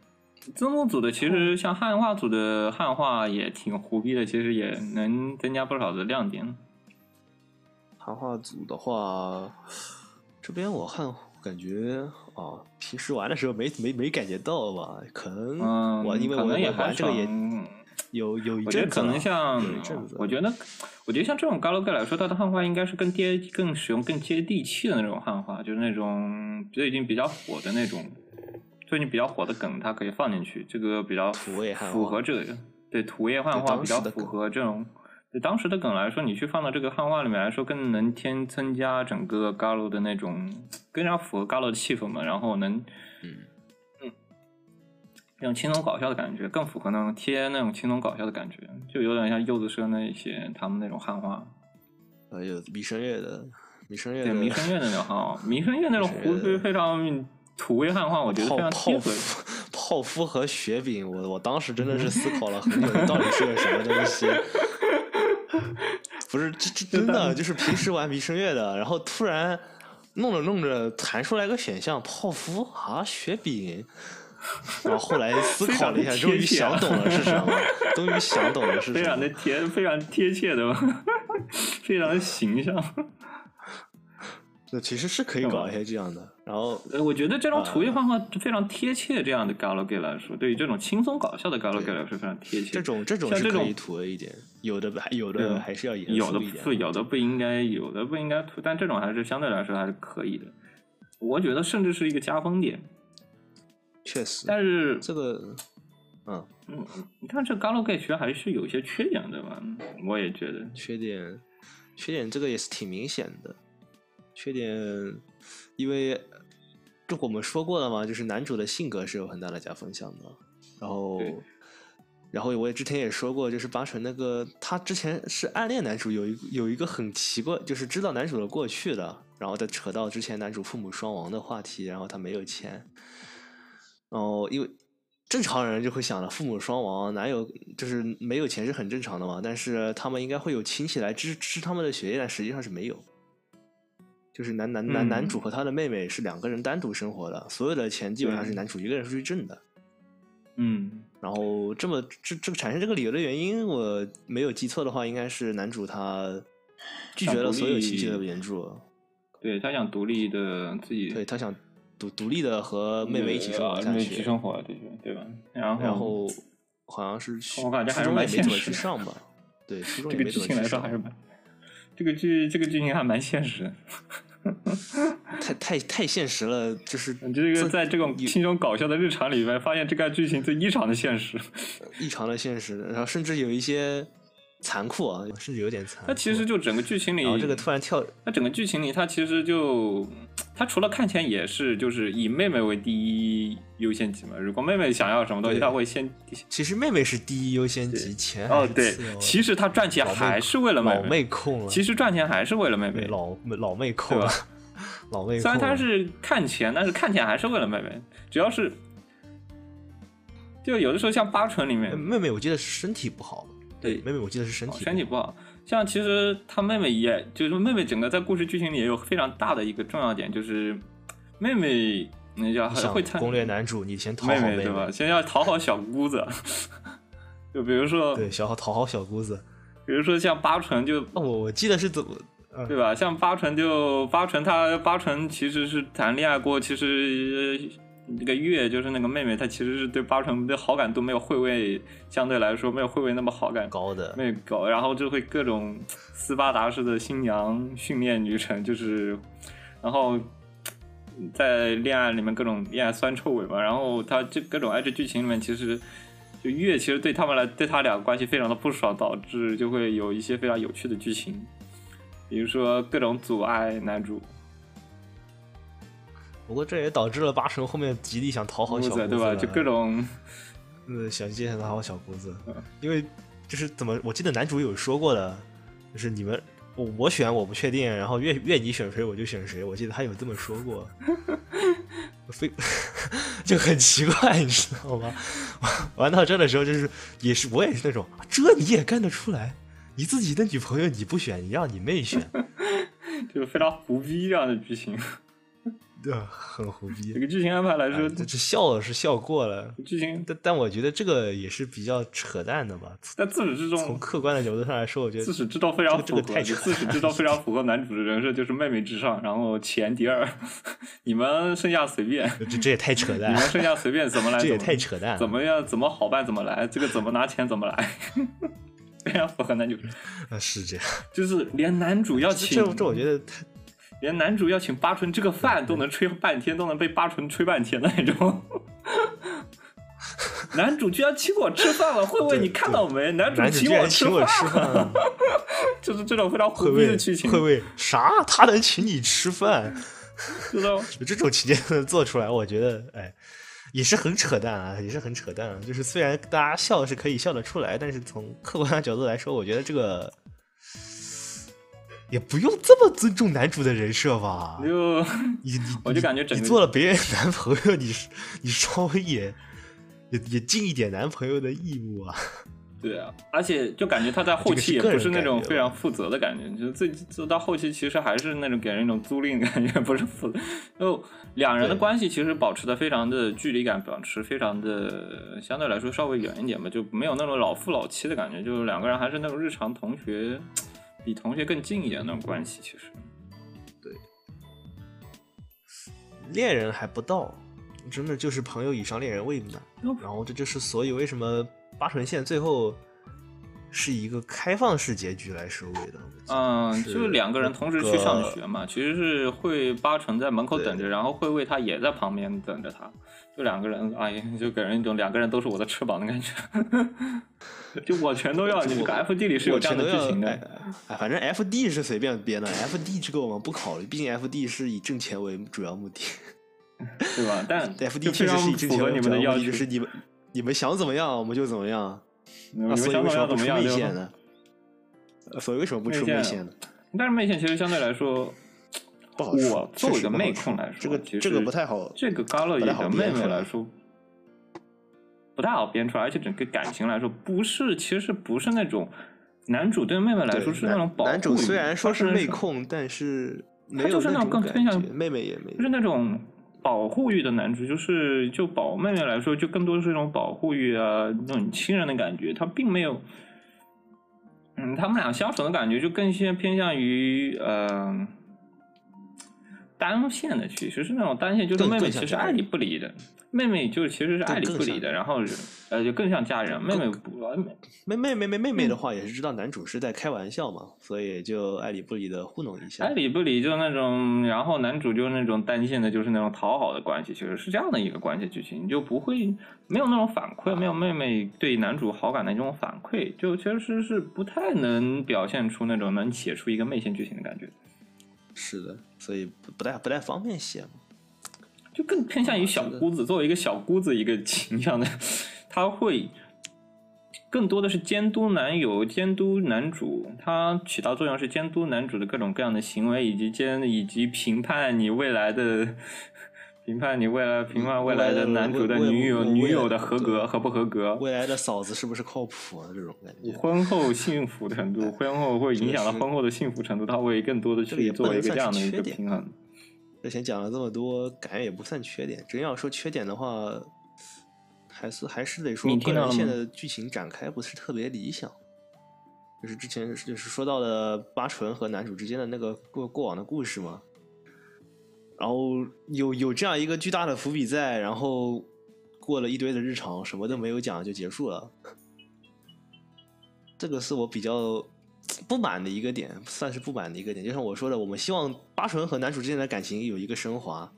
Speaker 1: 字幕组的其实像汉化组的汉化也挺胡逼的，其实也能增加不少的亮点。
Speaker 4: 汉化组的话，这边我汉感觉啊，平时玩的时候没没没感觉到吧？可能
Speaker 1: 嗯，
Speaker 4: 我因为我
Speaker 1: 可能也
Speaker 4: 玩这个也
Speaker 1: 少
Speaker 4: 有有一
Speaker 1: 我觉得可能像我觉得，我觉得像这种 galgame 来说，它的汉化应该是更接、更使用、更接地气的那种汉化，就是那种最近比较火的那种，最近比较火的梗，它可以放进去，这个比较
Speaker 4: 土味汉化
Speaker 1: 符合这个对土味汉化比较符合这种。对当时的梗来说，你去放到这个汉化里面来说，更能添增加整个 Galo 的那种更加符合 Galo 的气氛嘛，然后能
Speaker 4: 嗯
Speaker 1: 嗯那种轻松搞笑的感觉，更符合那种贴那种轻松搞笑的感觉，就有点像柚子社那些他们那种汉化，
Speaker 4: 还有弥生月的弥生月
Speaker 1: 对
Speaker 4: 的
Speaker 1: 弥生月那种汉化，弥生月那种胡须非常土味汉化，我觉得非常贴合。
Speaker 4: 芙泡芙和雪饼，我我当时真的是 思考了很久，到底是个什么东西。不是，这这真的就是平时玩弥生月的，然后突然弄着弄着弹出来个选项泡芙啊雪饼，然后后来思考了一下，终于想懂了是什么，终于想懂了是什么。
Speaker 1: 非常的贴，非常贴切的，非常的形象。
Speaker 4: 那其实是可以搞一些这样的，然后
Speaker 1: 呃，我觉得这种土
Speaker 4: 啊
Speaker 1: 味汉化非常贴切，这样的 galgame 来说，对于这种轻松搞笑的 galgame 来说非常贴切。
Speaker 4: 这种这种
Speaker 1: 像这种
Speaker 4: 是可以土味一点，有的还有的还是要严
Speaker 1: 有的
Speaker 4: 肃一点。
Speaker 1: 不有的不应该，有的不应该涂，但这种还是相对来说还是可以的。我觉得甚至是一个加分点，
Speaker 4: 确实，
Speaker 1: 但是
Speaker 4: 这个嗯。
Speaker 1: 嗯，但这 galgame 其实还是有一些缺点的吧？我也觉得，
Speaker 4: 缺点，缺点这个也是挺明显的。缺点，因为这我们说过了嘛，就是男主的性格是有很大的加分项的。然后，然后我也之前也说过，就是八成那个他之前是暗恋男主，有一有一个很奇怪，就是知道男主的过去的，然后再扯到之前男主父母双亡的话题，然后他没有钱，然后因为。正常人就会想了，父母双亡，哪有就是没有钱是很正常的嘛。但是他们应该会有亲戚来支持他们的学业，但实际上是没有。就是男男男男
Speaker 1: 嗯
Speaker 4: 主和他的妹妹是两个人单独生活的，所有的钱基本上是男主一个人出去挣的。
Speaker 1: 嗯，
Speaker 4: 然后这么这这个产生这个理由的原因，我没有记错的话，应该是男主他拒绝了所有亲戚的援助，
Speaker 1: 对他想独立的自己，
Speaker 4: 对他想独独立的和妹妹一起生活
Speaker 1: 一起，生活，对对对吧？然后
Speaker 4: 然后好像是
Speaker 1: 我感觉还是蛮现实的
Speaker 4: 去上吧，对，初中
Speaker 1: 这个剧情来说还，是蛮，这个剧这个剧情还蛮现实的。
Speaker 4: 太太太现实了，就是
Speaker 1: 这个在这种
Speaker 4: 有
Speaker 1: 轻松搞笑的日常里面，发现这个剧情最异常的现实。
Speaker 4: 异常的现实，然后甚至有一些残酷啊，甚至有点残酷。
Speaker 1: 它其实就整个剧情里，
Speaker 4: 然后这个突然跳，
Speaker 1: 它整个剧情里，它其实就，它除了看钱也是就是以妹妹为第一优先级嘛。如果妹妹想要什么东西，
Speaker 4: 对
Speaker 1: 他会先。
Speaker 4: 其实妹妹是第一优先级，钱
Speaker 1: 哦，对，其
Speaker 4: 实
Speaker 1: 实他赚钱还是为了妹
Speaker 4: 老妹控了，
Speaker 1: 其实赚钱还是为了妹妹。
Speaker 4: 老老妹控了，老妹。
Speaker 1: 虽然他是看钱，但是看钱还是为了妹妹。主要是，就有的时候像八纯里面，
Speaker 4: 妹妹，我记得是身体不好，
Speaker 1: 对
Speaker 4: 妹妹我记得是身体
Speaker 1: 身体不好。像其实他妹妹也，就是妹妹整个在故事剧情里也有非常大的一个重要点，就是妹妹那叫
Speaker 4: 攻略男主，你先讨好妹
Speaker 1: 妹对吧？先要讨好小姑子，就比如说，
Speaker 4: 对，小好讨好小姑子。
Speaker 1: 比如说像八纯就
Speaker 4: 哦，我我记得是怎么，嗯
Speaker 1: 对吧？像八纯就八纯，他八纯其实是谈恋爱过，其实呃这个月就是那个妹妹，她其实是对八成的好感度没有惠卫，相对来说没有惠卫那么好感
Speaker 4: 高的，
Speaker 1: 没有高，然后就会各种斯巴达式的新娘训练女神，就是然后在恋爱里面各种恋爱酸臭味嘛，然后他这各种爱这剧情里面其实。就月其实对他们来，对他俩关系非常的不爽，导致就会有一些非常有趣的剧情，比如说各种阻碍男主，
Speaker 4: 不过这也导致了八成后面极力想讨好小姑子
Speaker 1: 对吧？就各种
Speaker 4: 呃想接想讨好小姑子
Speaker 1: 嗯，
Speaker 4: 因为就是怎么，我记得男主有说过的，就是你们我我选我不确定，然后愿愿你选谁我就选谁，我记得他有这么说过，非 就很奇怪，你知道吗？玩到这的时候，就是也是我也是那种，这你也干得出来？你自己的女朋友你不选，你让你妹选，
Speaker 1: 就是非常胡逼这样的剧情。
Speaker 4: 对？很胡逼
Speaker 1: 这。个剧情安排来说，
Speaker 4: 哎这这笑是笑过了，
Speaker 1: 剧情
Speaker 4: 但但我觉得这个也是比较扯淡的吧。
Speaker 1: 但自始至终
Speaker 4: 从
Speaker 1: 终，
Speaker 4: 客观的角度上来说，我觉得
Speaker 1: 自始至终非常符合，
Speaker 4: 这个这个太扯
Speaker 1: 就自始至终非常符合男主的人设，就是妹妹至上，然后钱第二，你们剩下随便，
Speaker 4: 这这也太扯淡了
Speaker 1: 你们，剩下随便怎么来，
Speaker 4: 这也太扯淡了。
Speaker 1: 怎么样，怎么好办怎么来，这个怎么拿钱怎么来，非常符合男主，
Speaker 4: 啊是这样，
Speaker 1: 就是连男主要
Speaker 4: 这
Speaker 1: 请，
Speaker 4: 这这我觉得太
Speaker 1: 连男主要请八纯吃个饭都能吹半天，都能被八纯吹半天的那种。男主居然请我吃饭了，慧慧
Speaker 4: 对
Speaker 1: 你看到没？男主请
Speaker 4: 我
Speaker 1: 吃
Speaker 4: 吃饭 了，
Speaker 1: 就是这种非常
Speaker 4: 会
Speaker 1: 胡逼的剧情，
Speaker 4: 会为啥他能请你吃饭？
Speaker 1: 知道？
Speaker 4: 这种情节能做出来，我觉得哎。也是很扯淡啊，也是很扯淡啊。就是虽然大家笑是可以笑得出来，但是从客观的角度来说，我觉得这个也不用这么尊重男主的人设吧。
Speaker 1: 就
Speaker 4: 你你
Speaker 1: 我就感觉整
Speaker 4: 你做了别人男朋友，你 你稍微也也也尽一点男朋友的义务啊。
Speaker 1: 对啊，而且就感觉他在后期也不是那种非常负责的感觉，就是自己做到后期其实还是那种给人一种租赁感觉，不是负责。就两人的关系其实保持的非常的距离感，保持非常的相对来说稍微远一点吧，就没有那种老夫老妻的感觉，就是两个人还是那种日常同学，比同学更近一点的那种关系。其实，对
Speaker 4: 恋人还不到，真的就是朋友以上，恋人未满。然后这就是所以为什么八成线最后是一个开放式结局来收尾的。
Speaker 1: 嗯，就是两个人同时去上学嘛，其实是会八成在门口等着，然后会为他也在旁边等着他，就两个人，哎呀，就给人一种两个人都是我的翅膀的感觉，就我全都要。你这个 F D 里是有这样的剧情
Speaker 4: 哎
Speaker 1: 的，
Speaker 4: 哎，反正 F D 是随便编的，F D 这个我们不考虑，毕竟 F D 是以挣钱为主要目的。
Speaker 1: 对吧？但
Speaker 4: F
Speaker 1: 就
Speaker 4: D 确实是以挣钱为主
Speaker 1: 们的要求，
Speaker 4: 要目的，就是你们你们想怎么样我们就怎么样。
Speaker 1: 你们
Speaker 4: 那所以
Speaker 1: 想怎么
Speaker 4: 为什么不出
Speaker 1: 样怎么样就
Speaker 4: 媚线呢？呃所以为什么不出
Speaker 1: 媚线
Speaker 4: 呢？
Speaker 1: 但是媚线其实相对来说，
Speaker 4: 不好说
Speaker 1: 我作为一个妹控来说，
Speaker 4: 这个这个不太好
Speaker 1: 这个
Speaker 4: 不太好
Speaker 1: 的妹妹来说，不太好编出来，而且整个感情来说，不是，其实不是那种男主对妹妹来说是那种保护欲。
Speaker 4: 男主虽然说是妹控，但是他
Speaker 1: 就是那种更偏向
Speaker 4: 觉妹妹也没
Speaker 1: 就是那种保护欲的男主，就是就保妹妹来说，就更多是一种保护欲啊，那种亲人的感觉，他并没有，嗯，他们俩相处的感觉就更偏偏向于呃单线的，其实是那种单线，就是妹妹其实爱理不理的，妹妹就是其实是爱理不理的，然后呃就更像家人，妹妹不
Speaker 4: 妹妹妹妹妹妹的
Speaker 1: 嗯。
Speaker 4: 话也是知道男主是在开玩笑嘛，所以就爱理不理的糊弄一下。
Speaker 1: 爱。理不理，就那种，然后男主就是那种单线的，就是那种讨好的关系，其实是这样的一个关系剧情，就不会没有那种反馈，没有妹妹对男主好感的这种反馈，就其实是不太能表现出那种能写出一个妹线剧情的感觉，
Speaker 4: 是的，所以不不太不太方便写嘛。
Speaker 1: 就更偏向于小姑子，作为一个小姑子一个形象的，他会更多的是监督男友、监督男主，他起到作用是监督男主的各种各样的行为，以及监以及评判你未来的。评判你未来，评判未来的男主的女友，女友的合格
Speaker 4: 对
Speaker 1: 合不合格，
Speaker 4: 未来的嫂子是不是靠谱啊？这种感觉。
Speaker 1: 婚后幸福程度，婚后会影响到婚后的幸福程度，他会更多的去作为一个这样的一个平衡。
Speaker 4: 之前讲了这么多，感觉也不算缺点。真要说缺点的话，还是还是得说
Speaker 1: 你
Speaker 4: 个人线的剧情展开不是特别理想。就是之前就是说到的八纯和男主之间的那个过过往的故事嘛，然后有有这样一个巨大的伏笔在，然后过了一堆的日常，什么都没有讲就结束了。这个是我比较不满的一个点，算是不满的一个点。就像我说的，我们希望八纯和男主之间的感情有一个升华，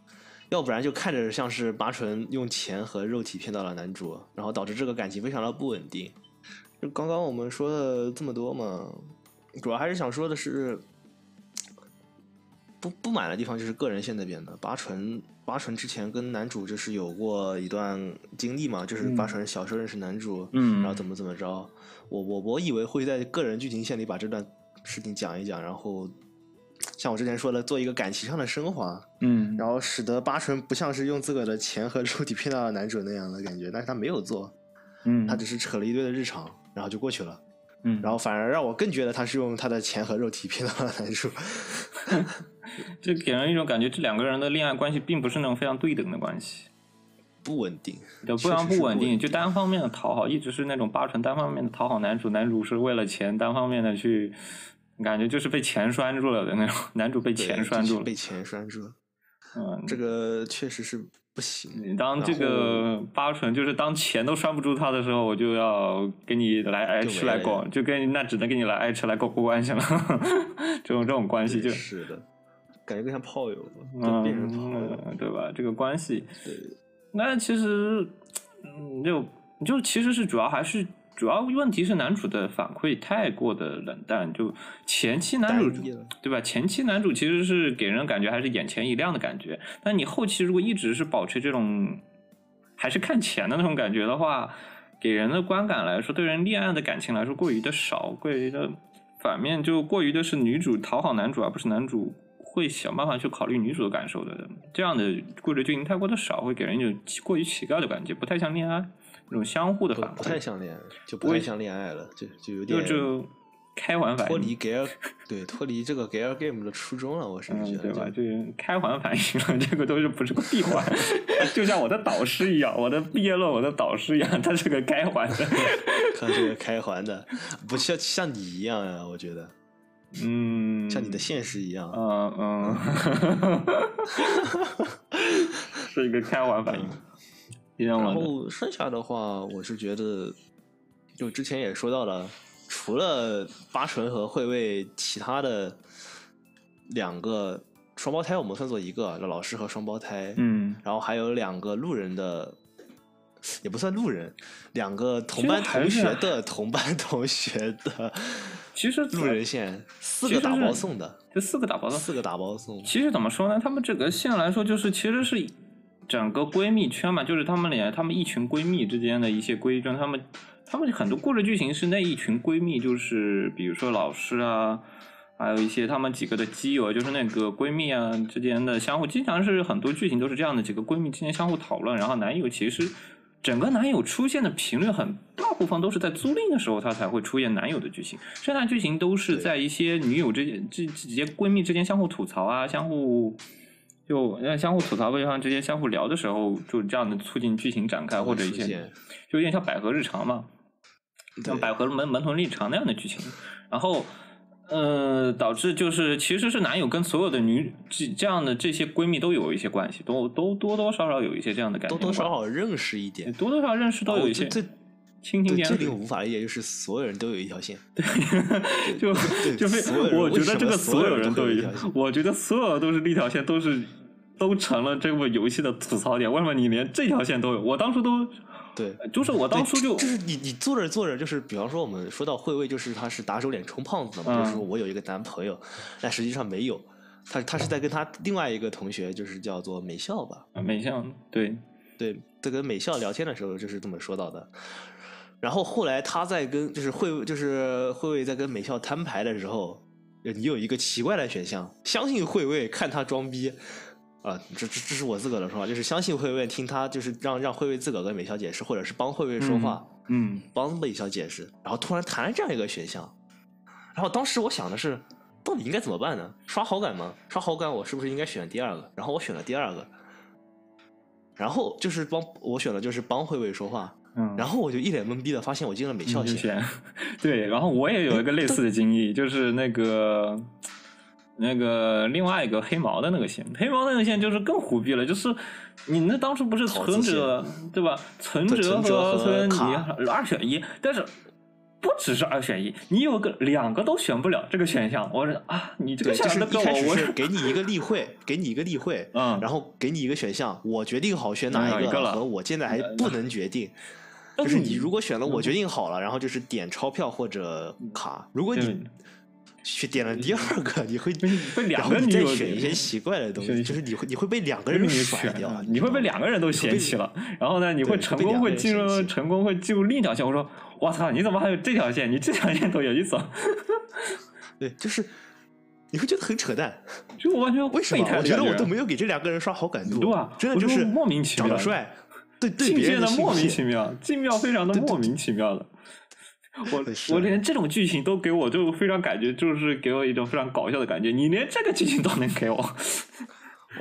Speaker 4: 要不然就看着像是八纯用钱和肉体骗到了男主，然后导致这个感情非常的不稳定。就刚刚我们说了这么多嘛，主要还是想说的是，不不满的地方就是个人线那边的。八纯八纯之前跟男主就是有过一段经历嘛，就是八纯小时候认识男主，
Speaker 1: 嗯
Speaker 4: 然后怎么怎么着。我我我以为会在个人剧情线里把这段事情讲一讲，然后像我之前说的，做一个感情上的升华，
Speaker 1: 嗯，
Speaker 4: 然后使得八纯不像是用自个的钱和肉体骗到了男主那样的感觉，但是他没有做，
Speaker 1: 嗯，
Speaker 4: 他只是扯了一堆的日常，然后就过去了。
Speaker 1: 嗯，
Speaker 4: 然后反而让我更觉得他是用他的钱和肉体骗到了男主。
Speaker 1: 就给人一种感觉，这两个人的恋爱关系并不是那种非常对等的关系，
Speaker 4: 不稳定，
Speaker 1: 对，非常
Speaker 4: 不
Speaker 1: 不稳定，就单方面的讨好，一直是那种八成单方面的讨好男主，男主是为了钱单方面的去，感觉就是被钱拴住了的那种，男主被钱拴住了。
Speaker 4: 被，钱拴住了，
Speaker 1: 嗯，
Speaker 4: 这个确实是不行。
Speaker 1: 你当这个八成就是当钱都拴不住他的时候，我就要给你来爱吃来
Speaker 4: 就没了
Speaker 1: 搞，就跟那只能跟你来爱吃来搞过关系了，这种这种关系就
Speaker 4: 是的，感觉更像炮友了，就变成炮友。
Speaker 1: 嗯，对吧？这个关系，
Speaker 4: 对，
Speaker 1: 那其实，嗯，就就其实是主要还是主要问题是男主的反馈太过的冷淡，就前期男主对吧？前期男主其实是给人感觉还是眼前一亮的感觉，但你后期如果一直是保持这种还是看钱的那种感觉的话，给人的观感来说，对人恋爱的感情来说过于的少，过于的反面就过于的是女主讨好男主，而不是男主会想办法去考虑女主的感受的。这样的故事剧情太过的少，会给人一种奇过于乞丐的感觉，不太像恋爱那种相互的反
Speaker 4: 不不太
Speaker 1: 馈，
Speaker 4: 像恋爱，就
Speaker 1: 不会
Speaker 4: 像恋爱了，就就有点
Speaker 1: 就就开环反应脱。
Speaker 4: 离 Gal 对脱离这个 Gal Game 的初衷了，我甚至
Speaker 1: 嗯，
Speaker 4: 觉得
Speaker 1: 对吧？
Speaker 4: 就
Speaker 1: 就是开环反应了，这个都是不是个闭环，就像我的导师一样，我的毕业论文的导师一样，他是个开环的。
Speaker 4: 他是个开环的，不像像你一样呀，我觉得
Speaker 1: 嗯，
Speaker 4: 像你的现实一样。
Speaker 1: 嗯嗯，是一个开环反应。
Speaker 4: 然，后剩下的话，我是觉得，就之前也说到了，除了八纯和惠卫，其他的两个双胞胎，我们算作一个老师和双胞胎，
Speaker 1: 嗯，
Speaker 4: 然后还有两个路人的，也不算路人，两个同班同学的同班同学的
Speaker 1: 其实
Speaker 4: 路人线，四个打包送的，
Speaker 1: 就四个打包的
Speaker 4: 四个打包送，
Speaker 1: 其实怎么说呢？他们这个线来说，就是其实是整个闺蜜圈嘛，就是她们俩，她们一群闺蜜之间的一些规则，她们她们很多故事剧情是那一群闺蜜，就是比如说老师啊，还有一些她们几个的基友，就是那个闺蜜啊之间的相互，经常是很多剧情都是这样的，几个闺蜜之间相互讨论，然后男友其实整个男友出现的频率很大部分都是在租赁的时候，他才会出现男友的剧情，剩下剧情都是在一些女友之间、这几些闺蜜之间相互吐槽啊，相互就那相互吐槽对方之间相互聊的时候，就这样的促进剧情展开，或者一些就有点像百合日常嘛，像百合门门童日常那样的剧情，然后。呃，导致就是其实是男友跟所有的女这这样的这些闺蜜都有一些关系，都都多多少少有一些这样的感情
Speaker 4: 多，多少少认识一点。
Speaker 1: 多多少少认识都有一些
Speaker 4: 哦这这
Speaker 1: 蜻蜓点水
Speaker 4: 这里我，无法理解，就是所有人都有一条线。
Speaker 1: 就
Speaker 4: 对
Speaker 1: 就非
Speaker 4: 所有人
Speaker 1: 我觉得这个
Speaker 4: 所有
Speaker 1: 有
Speaker 4: 人都
Speaker 1: 有一
Speaker 4: 有一条线，
Speaker 1: 我觉得所有都是一条线，都是都成了这部游戏的吐槽点。为什么你连这条线都有？我当初都
Speaker 4: 对，
Speaker 1: 就是我当初就
Speaker 4: 就是你你做着做着，就是比方说我们说到慧慧，就是他是打肿脸充胖子的嘛，
Speaker 1: 嗯
Speaker 4: 就是说我有一个男朋友，但实际上没有，他他是在跟他另外一个同学，就是叫做美笑吧，
Speaker 1: 美校对
Speaker 4: 对，在跟美笑聊天的时候就是这么说到的。然后后来他在跟就是慧就是慧慧在跟美笑摊牌的时候，你有一个奇怪的选项，相信慧慧看他装逼。啊，这这这是我自个儿的说法，就是相信慧慧听他，就是让让慧慧自个儿跟美笑解释，或者是帮慧慧说话，
Speaker 1: 嗯
Speaker 4: 帮美笑解释，然后突然弹了这样一个选项，然后当时我想的是，到底应该怎么办呢？刷好感吗？刷好感，我是不是应该选第二个？然后我选了第二个，然后就是帮我选的就是帮慧慧说话，
Speaker 1: 嗯，
Speaker 4: 然后我就一脸懵逼的发现我进了美笑线，
Speaker 1: 就选 对，然后我也有一个类似的经历，就是那个。那个另外一个黑毛的那个线，黑毛那个线就是更虎逼了，就是你那当初不是存折对吧？存折
Speaker 4: 和
Speaker 1: 和存你
Speaker 4: 卡。
Speaker 1: 二选一，但是不只是二选一，你有个两个都选不了这个选项，我说啊，你这个
Speaker 4: 对，就
Speaker 1: 选
Speaker 4: 是一开
Speaker 1: 项跟我，我
Speaker 4: 始是给你一个例会，给你一个例会，
Speaker 1: 嗯。
Speaker 4: 然后给你一个选项，我决定好选哪一个，和我现在还不能决定。就是你如果选了我决定好了，然后就是点钞票或者卡。如果
Speaker 1: 对。
Speaker 4: 你去点了第二个，你会
Speaker 1: 被两个女友
Speaker 4: 选一些奇怪的东西，就是你会你会被两个人甩掉啊，
Speaker 1: 你会被两个人都嫌弃了，然后呢，你会成功会进入成功会进入另一条线。我说，我操，你怎么还有这条线？你这条线都有意思，
Speaker 4: 对，就是你会觉得很扯淡。
Speaker 1: 就完全
Speaker 4: 为什么我觉得我都没有给这两个人刷好感度，
Speaker 1: 对吧？
Speaker 4: 真的就是
Speaker 1: 莫名其妙，
Speaker 4: 长得帅，对对
Speaker 1: 境
Speaker 4: 别人的
Speaker 1: 莫名其妙，精妙非常的莫名其妙的。我我连这种剧情都给我就非常感觉，就是给我一种非常搞笑的感觉。你连这个剧情都能给我，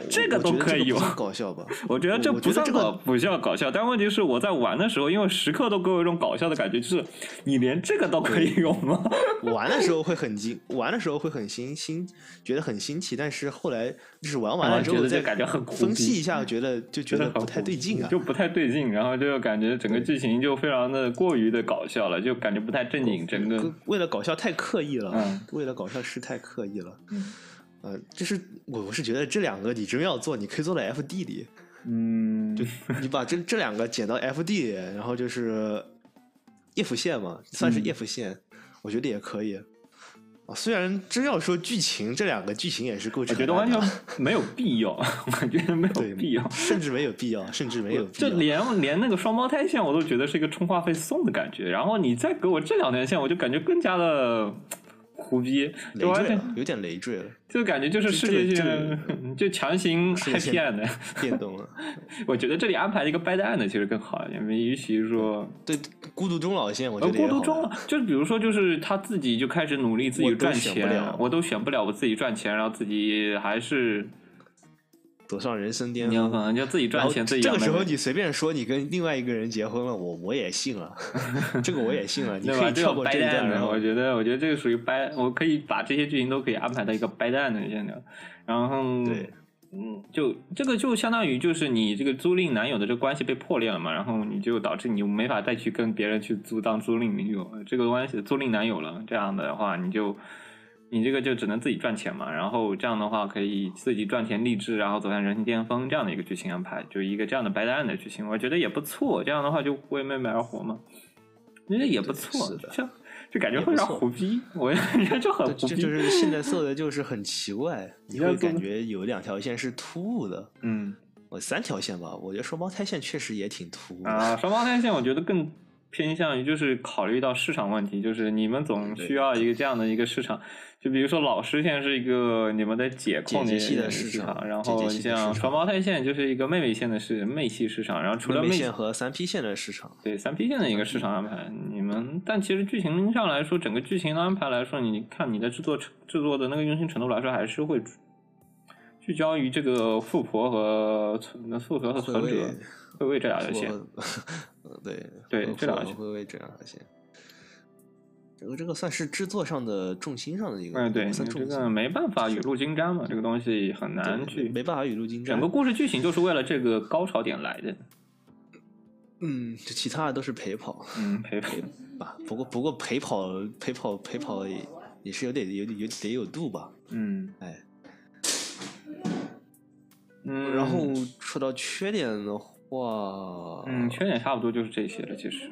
Speaker 1: 这个都可以有
Speaker 4: 觉得这个不算搞笑吧？
Speaker 1: 我觉得这不算搞不叫搞笑，但问题是我在玩的时候，因为时刻都给我一种搞笑的感觉，就是你连这个都可以有吗？
Speaker 4: 玩的时候会很惊，玩的时候会很新新，觉得很新奇，但是后来就是玩完了之后再
Speaker 1: 感觉很苦
Speaker 4: 分析一下，觉得就觉得不太对劲啊。
Speaker 1: 就不太对劲，然后就感觉整个剧情就非常的过于的搞笑了，就感觉不太正经，整个
Speaker 4: 为了搞笑太刻意了，
Speaker 1: 嗯
Speaker 4: 为了搞笑是太刻意了。
Speaker 1: 嗯
Speaker 4: 呃，就是我我是觉得这两个你真要做，你可以做到 FD 里，
Speaker 1: 嗯，
Speaker 4: 就你把这这两个剪到 FD，然后就是 if 线嘛，算是
Speaker 1: 嗯
Speaker 4: if 线，我觉得也可以。啊，虽然真要说剧情，这两个剧情也是够
Speaker 1: 我觉得完全 没有必要，我觉得没有必要。
Speaker 4: 甚至没有必要，甚至没有必
Speaker 1: 就。连连那个双胞胎线我都觉得是一个充话费送的感觉，然后你再给我这两条线，我就感觉更加的胡逼，
Speaker 4: 累
Speaker 1: 就
Speaker 4: 赘了，有点累赘了，
Speaker 1: 就感觉就是世界
Speaker 4: 这个
Speaker 1: 性就强行
Speaker 4: 世界
Speaker 1: happy end。
Speaker 4: 变动了。
Speaker 1: 我觉得这里安排一个 bad end 其实更好一点，与其说
Speaker 4: 对，孤独终老线我觉
Speaker 1: 呃，
Speaker 4: 得也好
Speaker 1: 过渡中了
Speaker 4: 玩。，
Speaker 1: 就是比如说，就是他自己就开始努力自己赚钱我都选不了，我自己赚钱，然后自己还是
Speaker 4: 走上人生巅
Speaker 1: 你要可
Speaker 4: 峰。
Speaker 1: 能就自己赚钱，自己
Speaker 4: 这个时候你随便说你跟另外一个人结婚了，我我也信了，这个我也信了。你？可以跳过这一段，然后
Speaker 1: 我觉得，我觉得这个属于 bad，我可以把这些剧情都可以安排到一个 bad end 的线条，然后
Speaker 4: 对。
Speaker 1: 嗯，就这个就相当于就是你这个租赁男友的这个关系被破裂了嘛，然后你就导致你没法再去跟别人去租当租赁女友，这个关系租赁男友了，这样的话你就你这个就只能自己赚钱嘛，然后这样的话可以自己赚钱励志，然后走向人生巅峰这样的一个剧情安排，就一个这样的白蛋的剧情，我觉得也不错，这样的话就为妹妹而活嘛，我觉得也不错
Speaker 4: 是的，
Speaker 1: 这样就感觉非常虎逼，我觉得就很虎逼，
Speaker 4: 这就是 现在做的就是很奇怪，你会感觉有两条线是突兀的，
Speaker 1: 嗯。
Speaker 4: 我三条线吧，我觉得双胞胎线确实也挺突兀。
Speaker 1: 啊，双胞胎线我觉得更偏向于就是考虑到市场问题，就是你们总需要一个这样的一个市场。就比如说老师现在是一个你们的姐控
Speaker 4: 的
Speaker 1: 的
Speaker 4: 市场
Speaker 1: 场，然后像双胞胎线就是一个妹妹线的是妹系市场，然后除了
Speaker 4: 妹和三 P 线的市场，
Speaker 1: 对三 P 线的一个市场安排，你们但其实剧情上来说，整个剧情的安排来说，你看你的制作制作的那个用心程度来说，还是会聚焦于这个富婆和存富婆和存
Speaker 4: 会
Speaker 1: 者
Speaker 4: 为
Speaker 1: 会为这两条线。
Speaker 4: 呃，对
Speaker 1: 对这两条线
Speaker 4: 会会为这两条线。这个这个算是制作上的重心上的一个，
Speaker 1: 嗯，对，这个没办法雨露均沾嘛，这个东西很难去。
Speaker 4: 没办法雨露均沾。
Speaker 1: 整个故事剧情就是为了这个高潮点来的。
Speaker 4: 嗯，这其他的都是陪跑
Speaker 1: 嗯，陪陪。
Speaker 4: 吧。不过不过陪跑陪跑陪跑也也是有点有点有得有度吧。
Speaker 1: 嗯
Speaker 4: 哎，
Speaker 1: 嗯，
Speaker 4: 然后说到缺点的话，
Speaker 1: 嗯，缺点差不多就是这些了，其实。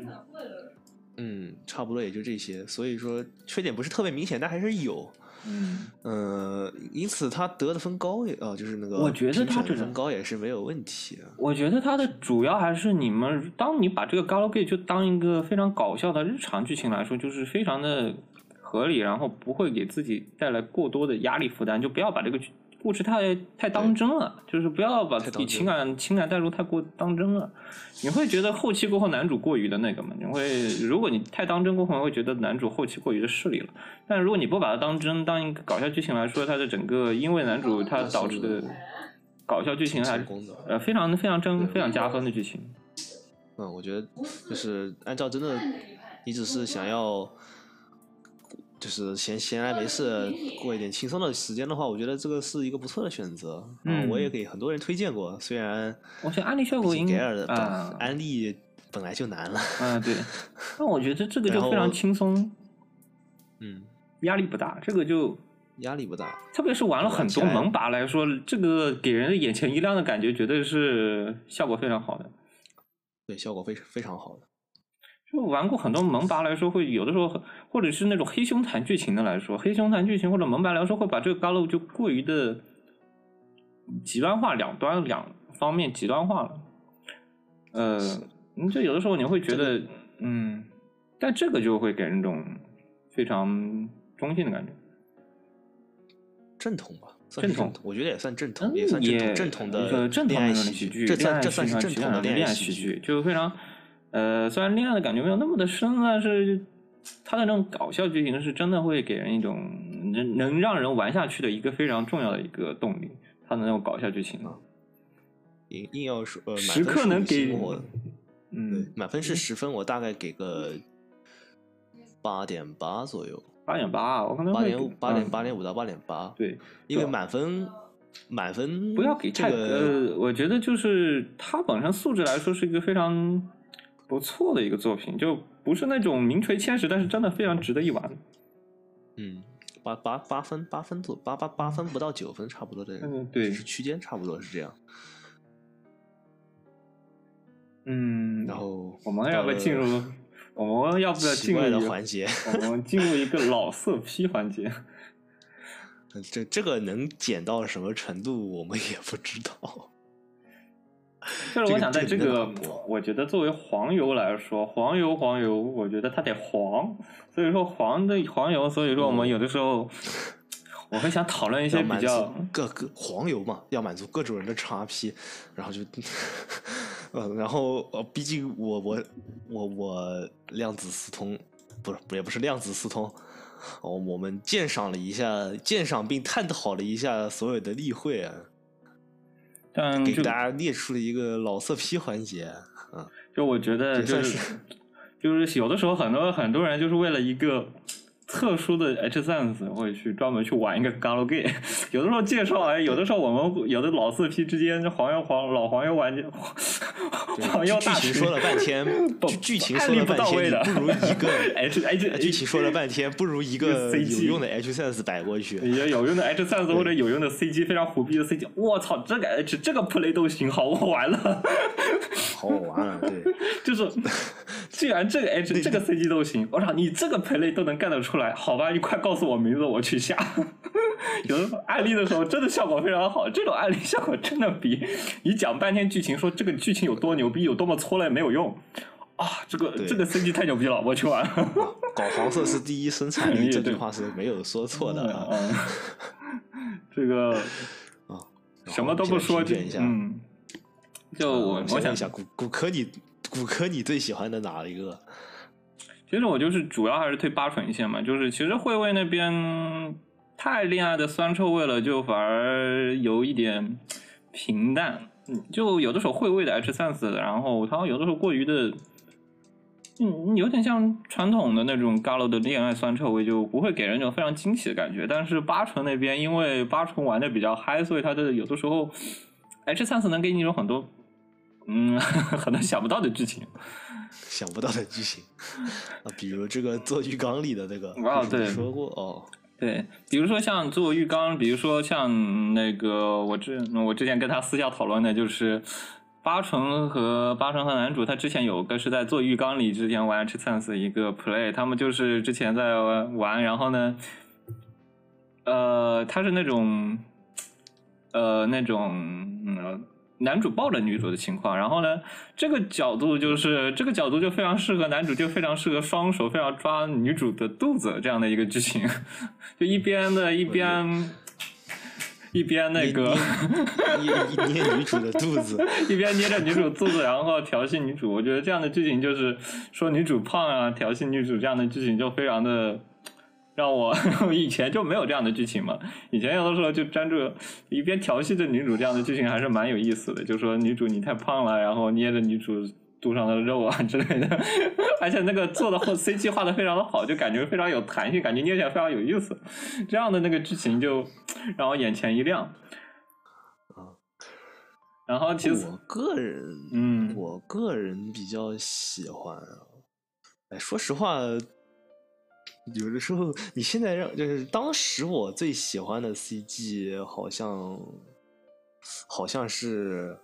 Speaker 4: 嗯，差不多也就这些。所以说缺点不是特别明显，但还是有。
Speaker 1: 嗯，
Speaker 4: 呃，因此他得的分高也啊、就是那个
Speaker 1: 我觉得他这
Speaker 4: 分高也是没有问题的。
Speaker 1: 我觉得他的主要还是你们，当你把这个 Galgame 就当一个非常搞笑的日常剧情来说，就是非常的合理，然后不会给自己带来过多的压力负担，就不要把这个剧故事太太当真了，就是不要把自己情感情感带入太过当真了，你会觉得后期过后男主过于的那个嘛？你会如果你太当真过后，会觉得男主后期过于的势利了。但如果你不把它当真，当一个搞笑剧情来说，它的整个因为男主他导致的搞笑剧情还是呃非常非常真非常加分的剧情。
Speaker 4: 嗯，我觉得就是按照真的，你只是想要，就是闲闲来没事过一点轻松的时间的话，我觉得这个是一个不错的选择。
Speaker 1: 嗯
Speaker 4: 我也给很多人推荐过，虽然
Speaker 1: 我觉得安利效果应
Speaker 4: 给尔的
Speaker 1: 啊，
Speaker 4: 安利本来就难了，
Speaker 1: 嗯对，但我觉得这个就非常轻松，
Speaker 4: 嗯，
Speaker 1: 压力不大，这个就。
Speaker 4: 压力不大。
Speaker 1: 特别是玩了很多萌拔来说，这个给人眼前一亮的感觉，绝对是效果非常好的。
Speaker 4: 对，效果非非常好的。
Speaker 1: 就玩过很多萌拔来说，会有的时候，或者是那种黑胸弹剧情的来说，黑胸弹剧情或者萌拔来说，会把这个高露就过于的极端化，两端两方面极端化了。呃，嗯就有的时候你会觉得，嗯，但这个就会给人一种非常中性的感觉。
Speaker 4: 正统吧，
Speaker 1: 正统
Speaker 4: 我觉得也算正统，
Speaker 1: 嗯，
Speaker 4: 也算正统正统的
Speaker 1: 正统的
Speaker 4: 喜剧，这算这算是
Speaker 1: 喜
Speaker 4: 正统的
Speaker 1: 恋
Speaker 4: 爱
Speaker 1: 喜
Speaker 4: 剧。
Speaker 1: 就非常呃，虽然恋爱的感觉没有那么的深，但是它的那种搞笑剧情是真的会给人一种能能让人玩下去的一个非常重要的一个动力。它的那种搞笑剧情，
Speaker 4: 硬硬要说，呃，
Speaker 1: 时刻能给
Speaker 4: 我
Speaker 1: 嗯，
Speaker 4: 满分是十分，我大概给个八点八左右，
Speaker 1: 八点八，我可能会给
Speaker 4: 八点五、八点
Speaker 1: 嗯
Speaker 4: 八点五到八点八。
Speaker 1: 对，
Speaker 4: 因为满分满分
Speaker 1: 不要给太、
Speaker 4: 这个
Speaker 1: 呃，我觉得就是它本身素质来说是一个非常不错的一个作品，就不是那种名垂千史，但是真的非常值得一玩。
Speaker 4: 嗯八八八分八分左八八八分不到九分差不多的，
Speaker 1: 嗯对
Speaker 4: 是区间差不多是这样。
Speaker 1: 嗯，
Speaker 4: 然后
Speaker 1: 我们要不要进入？我们要不要进入一个
Speaker 4: 的环节？
Speaker 1: 我们进入一个老色批环节。
Speaker 4: 这这个能减到什么程度，我们也不知道。
Speaker 1: 就是我想在这
Speaker 4: 这个
Speaker 1: 我觉得作为黄油来说，黄油黄油，我觉得它得黄，所以说黄的黄油，所以说我们有的时候我会想讨论一些比较
Speaker 4: 各各个黄油嘛，要满足各种人的叉 P，然后就，呃，然后呃，毕竟我我我我量子私通，不是也不是量子私通，哦，我们鉴赏了一下，鉴赏并探讨了一下所有的例会啊，给
Speaker 1: 但给
Speaker 4: 大家列出了一个老色批环节，嗯，
Speaker 1: 就我觉得就是
Speaker 4: 是
Speaker 1: 就是有的时候很多很多人就是为了一个特殊的 H sense 会去专门去玩一个 Galgame，有的时候介绍哎，有的时候我们有的老四批之间这黄油黄老黄油玩家黄油
Speaker 4: 剧
Speaker 1: 大群
Speaker 4: 情说了半天，剧剧情说了半天，
Speaker 1: 不到位的，
Speaker 4: 不如一个
Speaker 1: H H
Speaker 4: 剧情说了半天，不如一
Speaker 1: 一个
Speaker 4: 有用的 H sense 摆过去。
Speaker 1: 也有用的 h sans 或者有用的 CG 非常虎逼的 CG，我操，这个 H 这个 play 都行，好我玩了。
Speaker 4: 好好玩啊！对，
Speaker 1: 就是，既然这个 H 这个 CG 都行，我操，你这个 play 都能干得出来，好吧，你快告诉我名字，我去下。有的案例的时候，真的效果非常好，这种案例效果真的比你讲半天剧情说这个剧情有多牛逼，有多么搓了没有用。啊，这个这个 CG 太牛逼了，我去玩。
Speaker 4: 搞黄色是第一生产力，这句话是没有说错的啊。
Speaker 1: 嗯，这个
Speaker 4: 啊
Speaker 1: 什么都不说
Speaker 4: 一下
Speaker 1: 嗯，就我
Speaker 4: 呃
Speaker 1: 我想
Speaker 4: 一下骨骨科你骨科你最喜欢的哪一个？
Speaker 1: 其实我就是主要还是推八纯线嘛，就是其实会味那边太恋爱的酸臭味了，就反而有一点平淡。嗯，就有的时候会味的 H 三四，然后它有的时候过于的，嗯，有点像传统的那种 Galo 的恋爱酸臭味，就不会给人一种非常惊喜的感觉。但是八纯那边，因为八纯玩的比较嗨，所以它的有的时候 H 三四能给你一种很多，嗯，很多想不到的剧情。
Speaker 4: 想不到的剧情 啊，比如这个做浴缸里的那个，不是
Speaker 1: 哦对
Speaker 4: 说过哦，
Speaker 1: 对，比如说像做浴缸，比如说像那个我之我之前跟他私下讨论的，就是八成和八成和男主，他之前有个是在做浴缸里之前玩 H Sense 一个 play，他们就是之前在玩，然后呢，呃，他是那种呃那种嗯。男主抱着女主的情况，然后呢，这个角度就是这个角度就非常适合男主，就非常适合双手非常抓女主的肚子这样的一个剧情，就一边的一边一边那个
Speaker 4: 捏捏捏女主的肚子，
Speaker 1: 一边捏着女主肚子，然后调戏女主。我觉得这样的剧情就是说女主胖啊，调戏女主这样的剧情就非常的。让 我以前就没有这样的剧情嘛，以前有的时候就专注一边调戏着女主这样的剧情还是蛮有意思的，就说女主你太胖了，然后捏着女主肚上的肉啊之类的，而且那个做的后 CG 画的非常的好，就感觉非常有弹性，感觉捏起来非常有意思，这样的那个剧情就让我眼前一亮。然后其实
Speaker 4: 我个人，
Speaker 1: 嗯
Speaker 4: 我个人比较喜欢啊。哎，说实话，有的时候你现在让就是当时我最喜欢的 CG 好像好像是，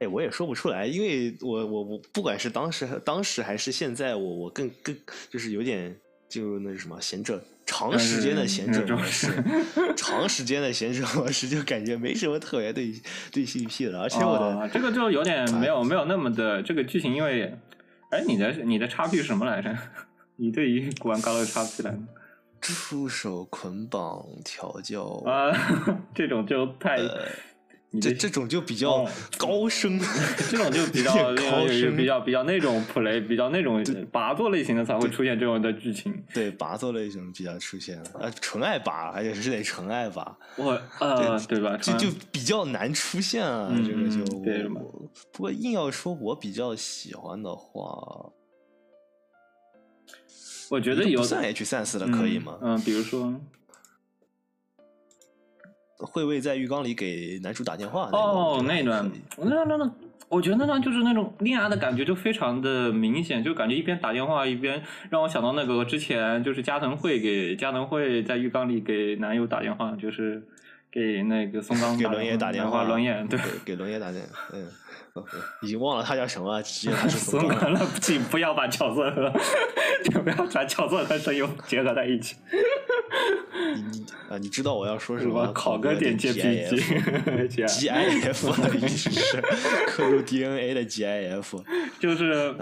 Speaker 4: 哎，我也说不出来，因为我我我不管是当时当时还是现在，我我更更就是有点就那什么闲着。长时间的闲者模式，长时间的闲者模式就感觉没什么特别对对 CP 了，而且我的、
Speaker 1: 哦、这个就有点没有没有那么的这个剧情，因为哎，你的你的叉 P 是什么来着？你对于古玩高的叉 P 来着？
Speaker 4: 出手捆绑调教
Speaker 1: 啊，这种就太。
Speaker 4: 呃这这种就比较
Speaker 1: 哦
Speaker 4: 高深，
Speaker 1: 这种就比较
Speaker 4: 高深，
Speaker 1: 比较比较那种 play，比较那种拔作类型的才会出现这种的剧情。
Speaker 4: 对，拔作类型比较出现，啊，纯爱拔，而且是得纯爱拔。
Speaker 1: 我呃，对吧？
Speaker 4: 就就比较难出现啊，
Speaker 1: 嗯、
Speaker 4: 这个就
Speaker 1: 对
Speaker 4: 我。不过硬要说我比较喜欢的话，
Speaker 1: 我觉得有
Speaker 4: 算 H 三四的可以吗？
Speaker 1: 嗯，比如说。
Speaker 4: 会为在浴缸里给男主打电话
Speaker 1: 哦，那段，那那段，我觉得那段就是那种恋爱的感觉就非常的明显，就感觉一边打电话一边让我想到那个之前就是加藤惠给加藤惠在浴缸里给男友打电话，就是给那个松冈
Speaker 4: 给轮野打电话，
Speaker 1: 轮野对，
Speaker 4: 给轮野打电话，嗯。已经忘了他叫什么，直接他是
Speaker 1: 松冈 了，请不要把角色和就不要把角色和声优结合在一起。
Speaker 4: 你你啊，你知道我要说什么？
Speaker 1: 考
Speaker 4: 个
Speaker 1: 点
Speaker 4: GIF，GIF 的，意思是刻入 DNA 的 GIF，
Speaker 1: 就是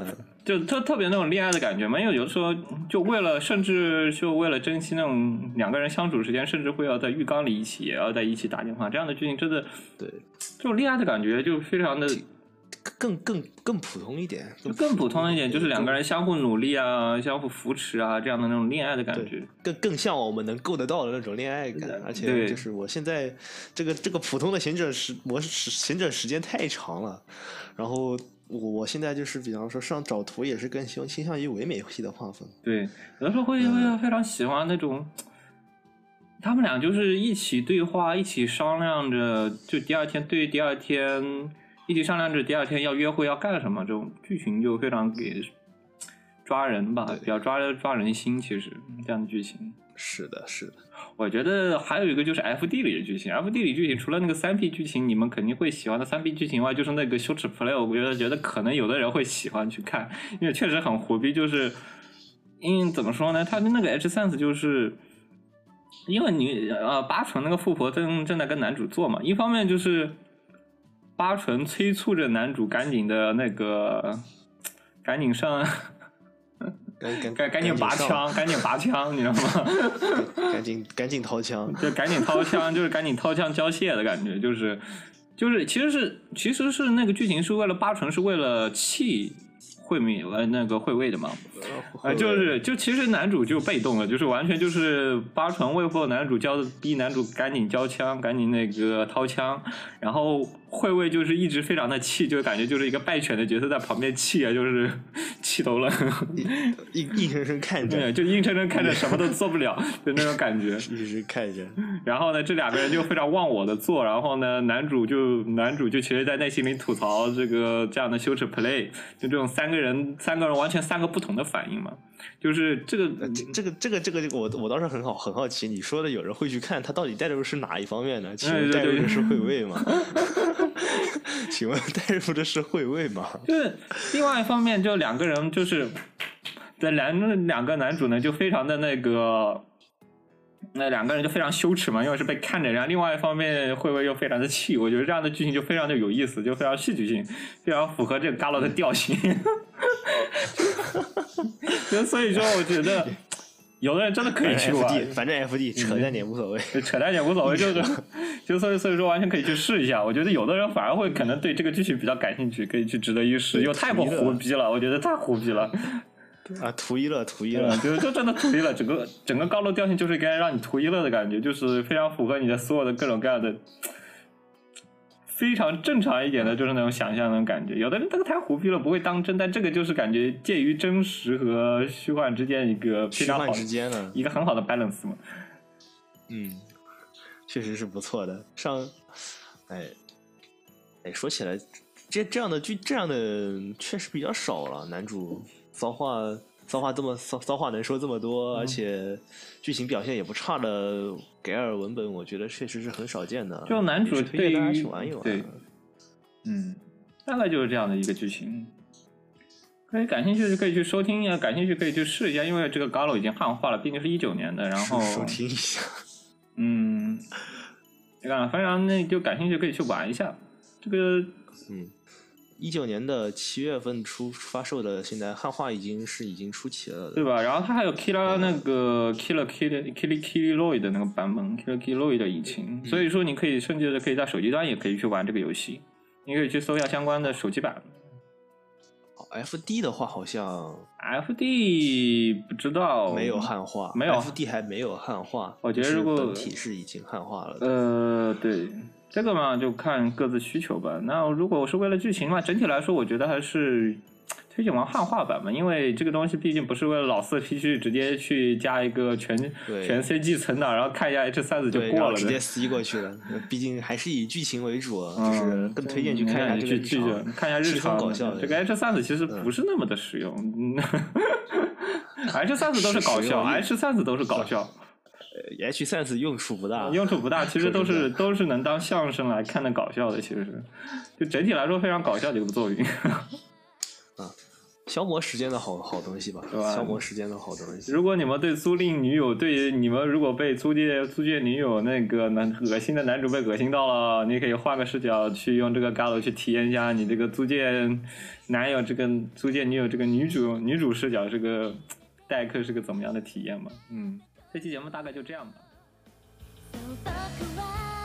Speaker 1: 就特特别那种恋爱的感觉嘛。因为有的时候就为了，甚至就为了珍惜那种两个人相处时间，甚至会要在浴缸里一起，也要在一起打电话。这样的剧情真的，
Speaker 4: 对
Speaker 1: 这种恋爱的感觉就非常的。
Speaker 4: 更更更普通一点，
Speaker 1: 就更普通一点，就是两个人相互努力啊，相互扶持啊，这样的那种恋爱的感觉，
Speaker 4: 更更像我们能够得到的那种恋爱感。而且就是我现在这个这个普通的行者时模式，行者时间太长了。然后我我现在就是，比方说上找图也是更倾倾向于唯美系的画风。
Speaker 1: 对，有的时候会会非常喜欢那种。他们俩就是一起对话，一起商量着，就第二天对第二天。一起商量着第二天要约会要干什么，这种剧情就非常给抓人吧，比较抓抓人心。其实这样的剧情
Speaker 4: 是的，是的。
Speaker 1: 我觉得还有一个就是 F D 里的剧情，F D 里剧情除了那个三 P 剧情，你们肯定会喜欢的三 P 剧情外，就是那个羞耻 play，我觉得觉得可能有的人会喜欢去看，因为确实很胡逼。就是因为怎么说呢，他的那个 H sense 就是。因为你呃八成那个富婆正正在跟男主做嘛，一方面就是。八纯催促着男主赶紧的那个赶紧上，
Speaker 4: 赶赶
Speaker 1: 赶赶紧拔，枪，赶紧拔枪，你知道吗？
Speaker 4: 赶紧赶紧掏枪。
Speaker 1: 就赶紧掏枪，就是赶紧掏枪交械的感觉，就是就是其实是其实是那个剧情是为了八成是为了气惠美呃那个惠卫的嘛，啊，就是就其实男主就被动了，就是完全就是八成为迫男主教逼男主赶紧交枪，赶紧那个掏枪，然后惠卫就是一直非常的气，就感觉就是一个败犬的角色在旁边气啊，就是气头了，
Speaker 4: 硬硬生生看着，
Speaker 1: 对，就硬生生看着什么都做不了 的那种感觉。
Speaker 4: 一直看着。
Speaker 1: 然后呢，这两个人就非常忘我的做，然后呢，男主就男主就其实，在内心里吐槽这个这样的羞耻 play，就这种三个人三个人完全三个不同的反应嘛，就是这个
Speaker 4: 呃这这个这个这个这个我我倒是很好很好奇，你说的有人会去看，他到底带入的是哪一方面呢？请问带入的是会位吗？请问带入的是会位吗？
Speaker 1: 就是另外一方面，就两个人就是在两两个男主呢，就非常的那个。那两个人就非常羞耻嘛，因为是被看着，然后另外一方面会不会又非常的气？我觉得这样的剧情就非常的有意思，就非常戏剧性，非常符合这个 Galo 的调性。就所以说，我觉得有的人真的可以去玩
Speaker 4: 反正 FD 扯淡点无所谓。
Speaker 1: 就扯淡点无所谓，就是就所以所以说完全可以去试一下。我觉得有的人反而会可能对这个剧情比较感兴趣，可以去值得一试，又太过胡逼了，我觉得太胡逼了。
Speaker 4: 啊，图一乐，图一乐，
Speaker 1: 就就真的图一乐，整个整个高楼调性就是该让你图一乐的感觉，就是非常符合你的所有的各种各样的，非常正常一点的，就是那种想象那种感觉。有的人这个太胡逼了，不会当真，但这个就是感觉介于真实和虚幻之间一个非
Speaker 4: 虚幻
Speaker 1: 常好
Speaker 4: 之间的，
Speaker 1: 一个很好的 balance 嘛。
Speaker 4: 嗯，确实是不错的。上，哎，哎，说起来，这这样的剧，这样的确实比较少了。男主骚话骚话这么骚骚话能说这么多，
Speaker 1: 嗯
Speaker 4: 而且剧情表现也不差的给尔文本，我觉得确实是很少见的。
Speaker 1: 就男主
Speaker 4: 推荐大家去玩一玩。
Speaker 1: 对嗯，大概就是这样的一个剧情。可以感兴趣就可以去收听一下，感兴趣可以去试一下，因为这个 Galo 已经汉化了，毕竟是一九年的，然后
Speaker 4: 收听一下。
Speaker 1: 嗯，对吧非常那就感兴趣可以去玩一下。这个
Speaker 4: 嗯，一九年的七月份出发售的，现在汉化已经是已经出齐了的。
Speaker 1: 对吧？然后它还有 Killer 那个 Killer Killer Killer Killer Lloyd 的那个版本，Killer Killer Lloyd 的引擎，所以说你可以甚至可以在手机端也可以去玩这个游戏，你可以去搜一下相关的手机版。
Speaker 4: F D 的话好像
Speaker 1: FD 不知道
Speaker 4: 没有汉化，
Speaker 1: 没有
Speaker 4: F D 还没有汉化。
Speaker 1: 我觉得如果
Speaker 4: 本体是已经汉化了。
Speaker 1: 呃，对，这个嘛就看各自需求吧。那如果我是为了剧情嘛，整体来说，我觉得还是推荐玩汉化版嘛，因为这个东西毕竟不是为了老四 P 去直接去加一个全全 CG 存档，然后看一下 H 三子就，过了
Speaker 4: 直接。吸过去了。毕竟还是以剧情为主，就是更推荐去看一下这个日
Speaker 1: 剧剧
Speaker 4: 常，
Speaker 1: 看一下日常
Speaker 4: 搞笑的
Speaker 1: 这个 H 三子其实不是那么的实用。嗯 H 三子都是搞笑，H 三子都是搞笑。
Speaker 4: 呃 H 三 s 用处不大。
Speaker 1: 用处不大，其实都是 都是能当相声来看的搞笑的，其实是，就整体来说非常搞笑的一部作品。
Speaker 4: 消磨时间的好好东西吧，
Speaker 1: 对吧
Speaker 4: 消磨时间的好东西。
Speaker 1: 如果你们对租赁女友，对于你们如果被租借租借女友那个男恶心的男主被恶心到了，你可以换个视角去用这个 Galo 去体验一下你这个租借男友这个租借女友这个女主女主视角这个 待客是个怎么样的体验嘛？嗯，这期节目大概就这样吧。「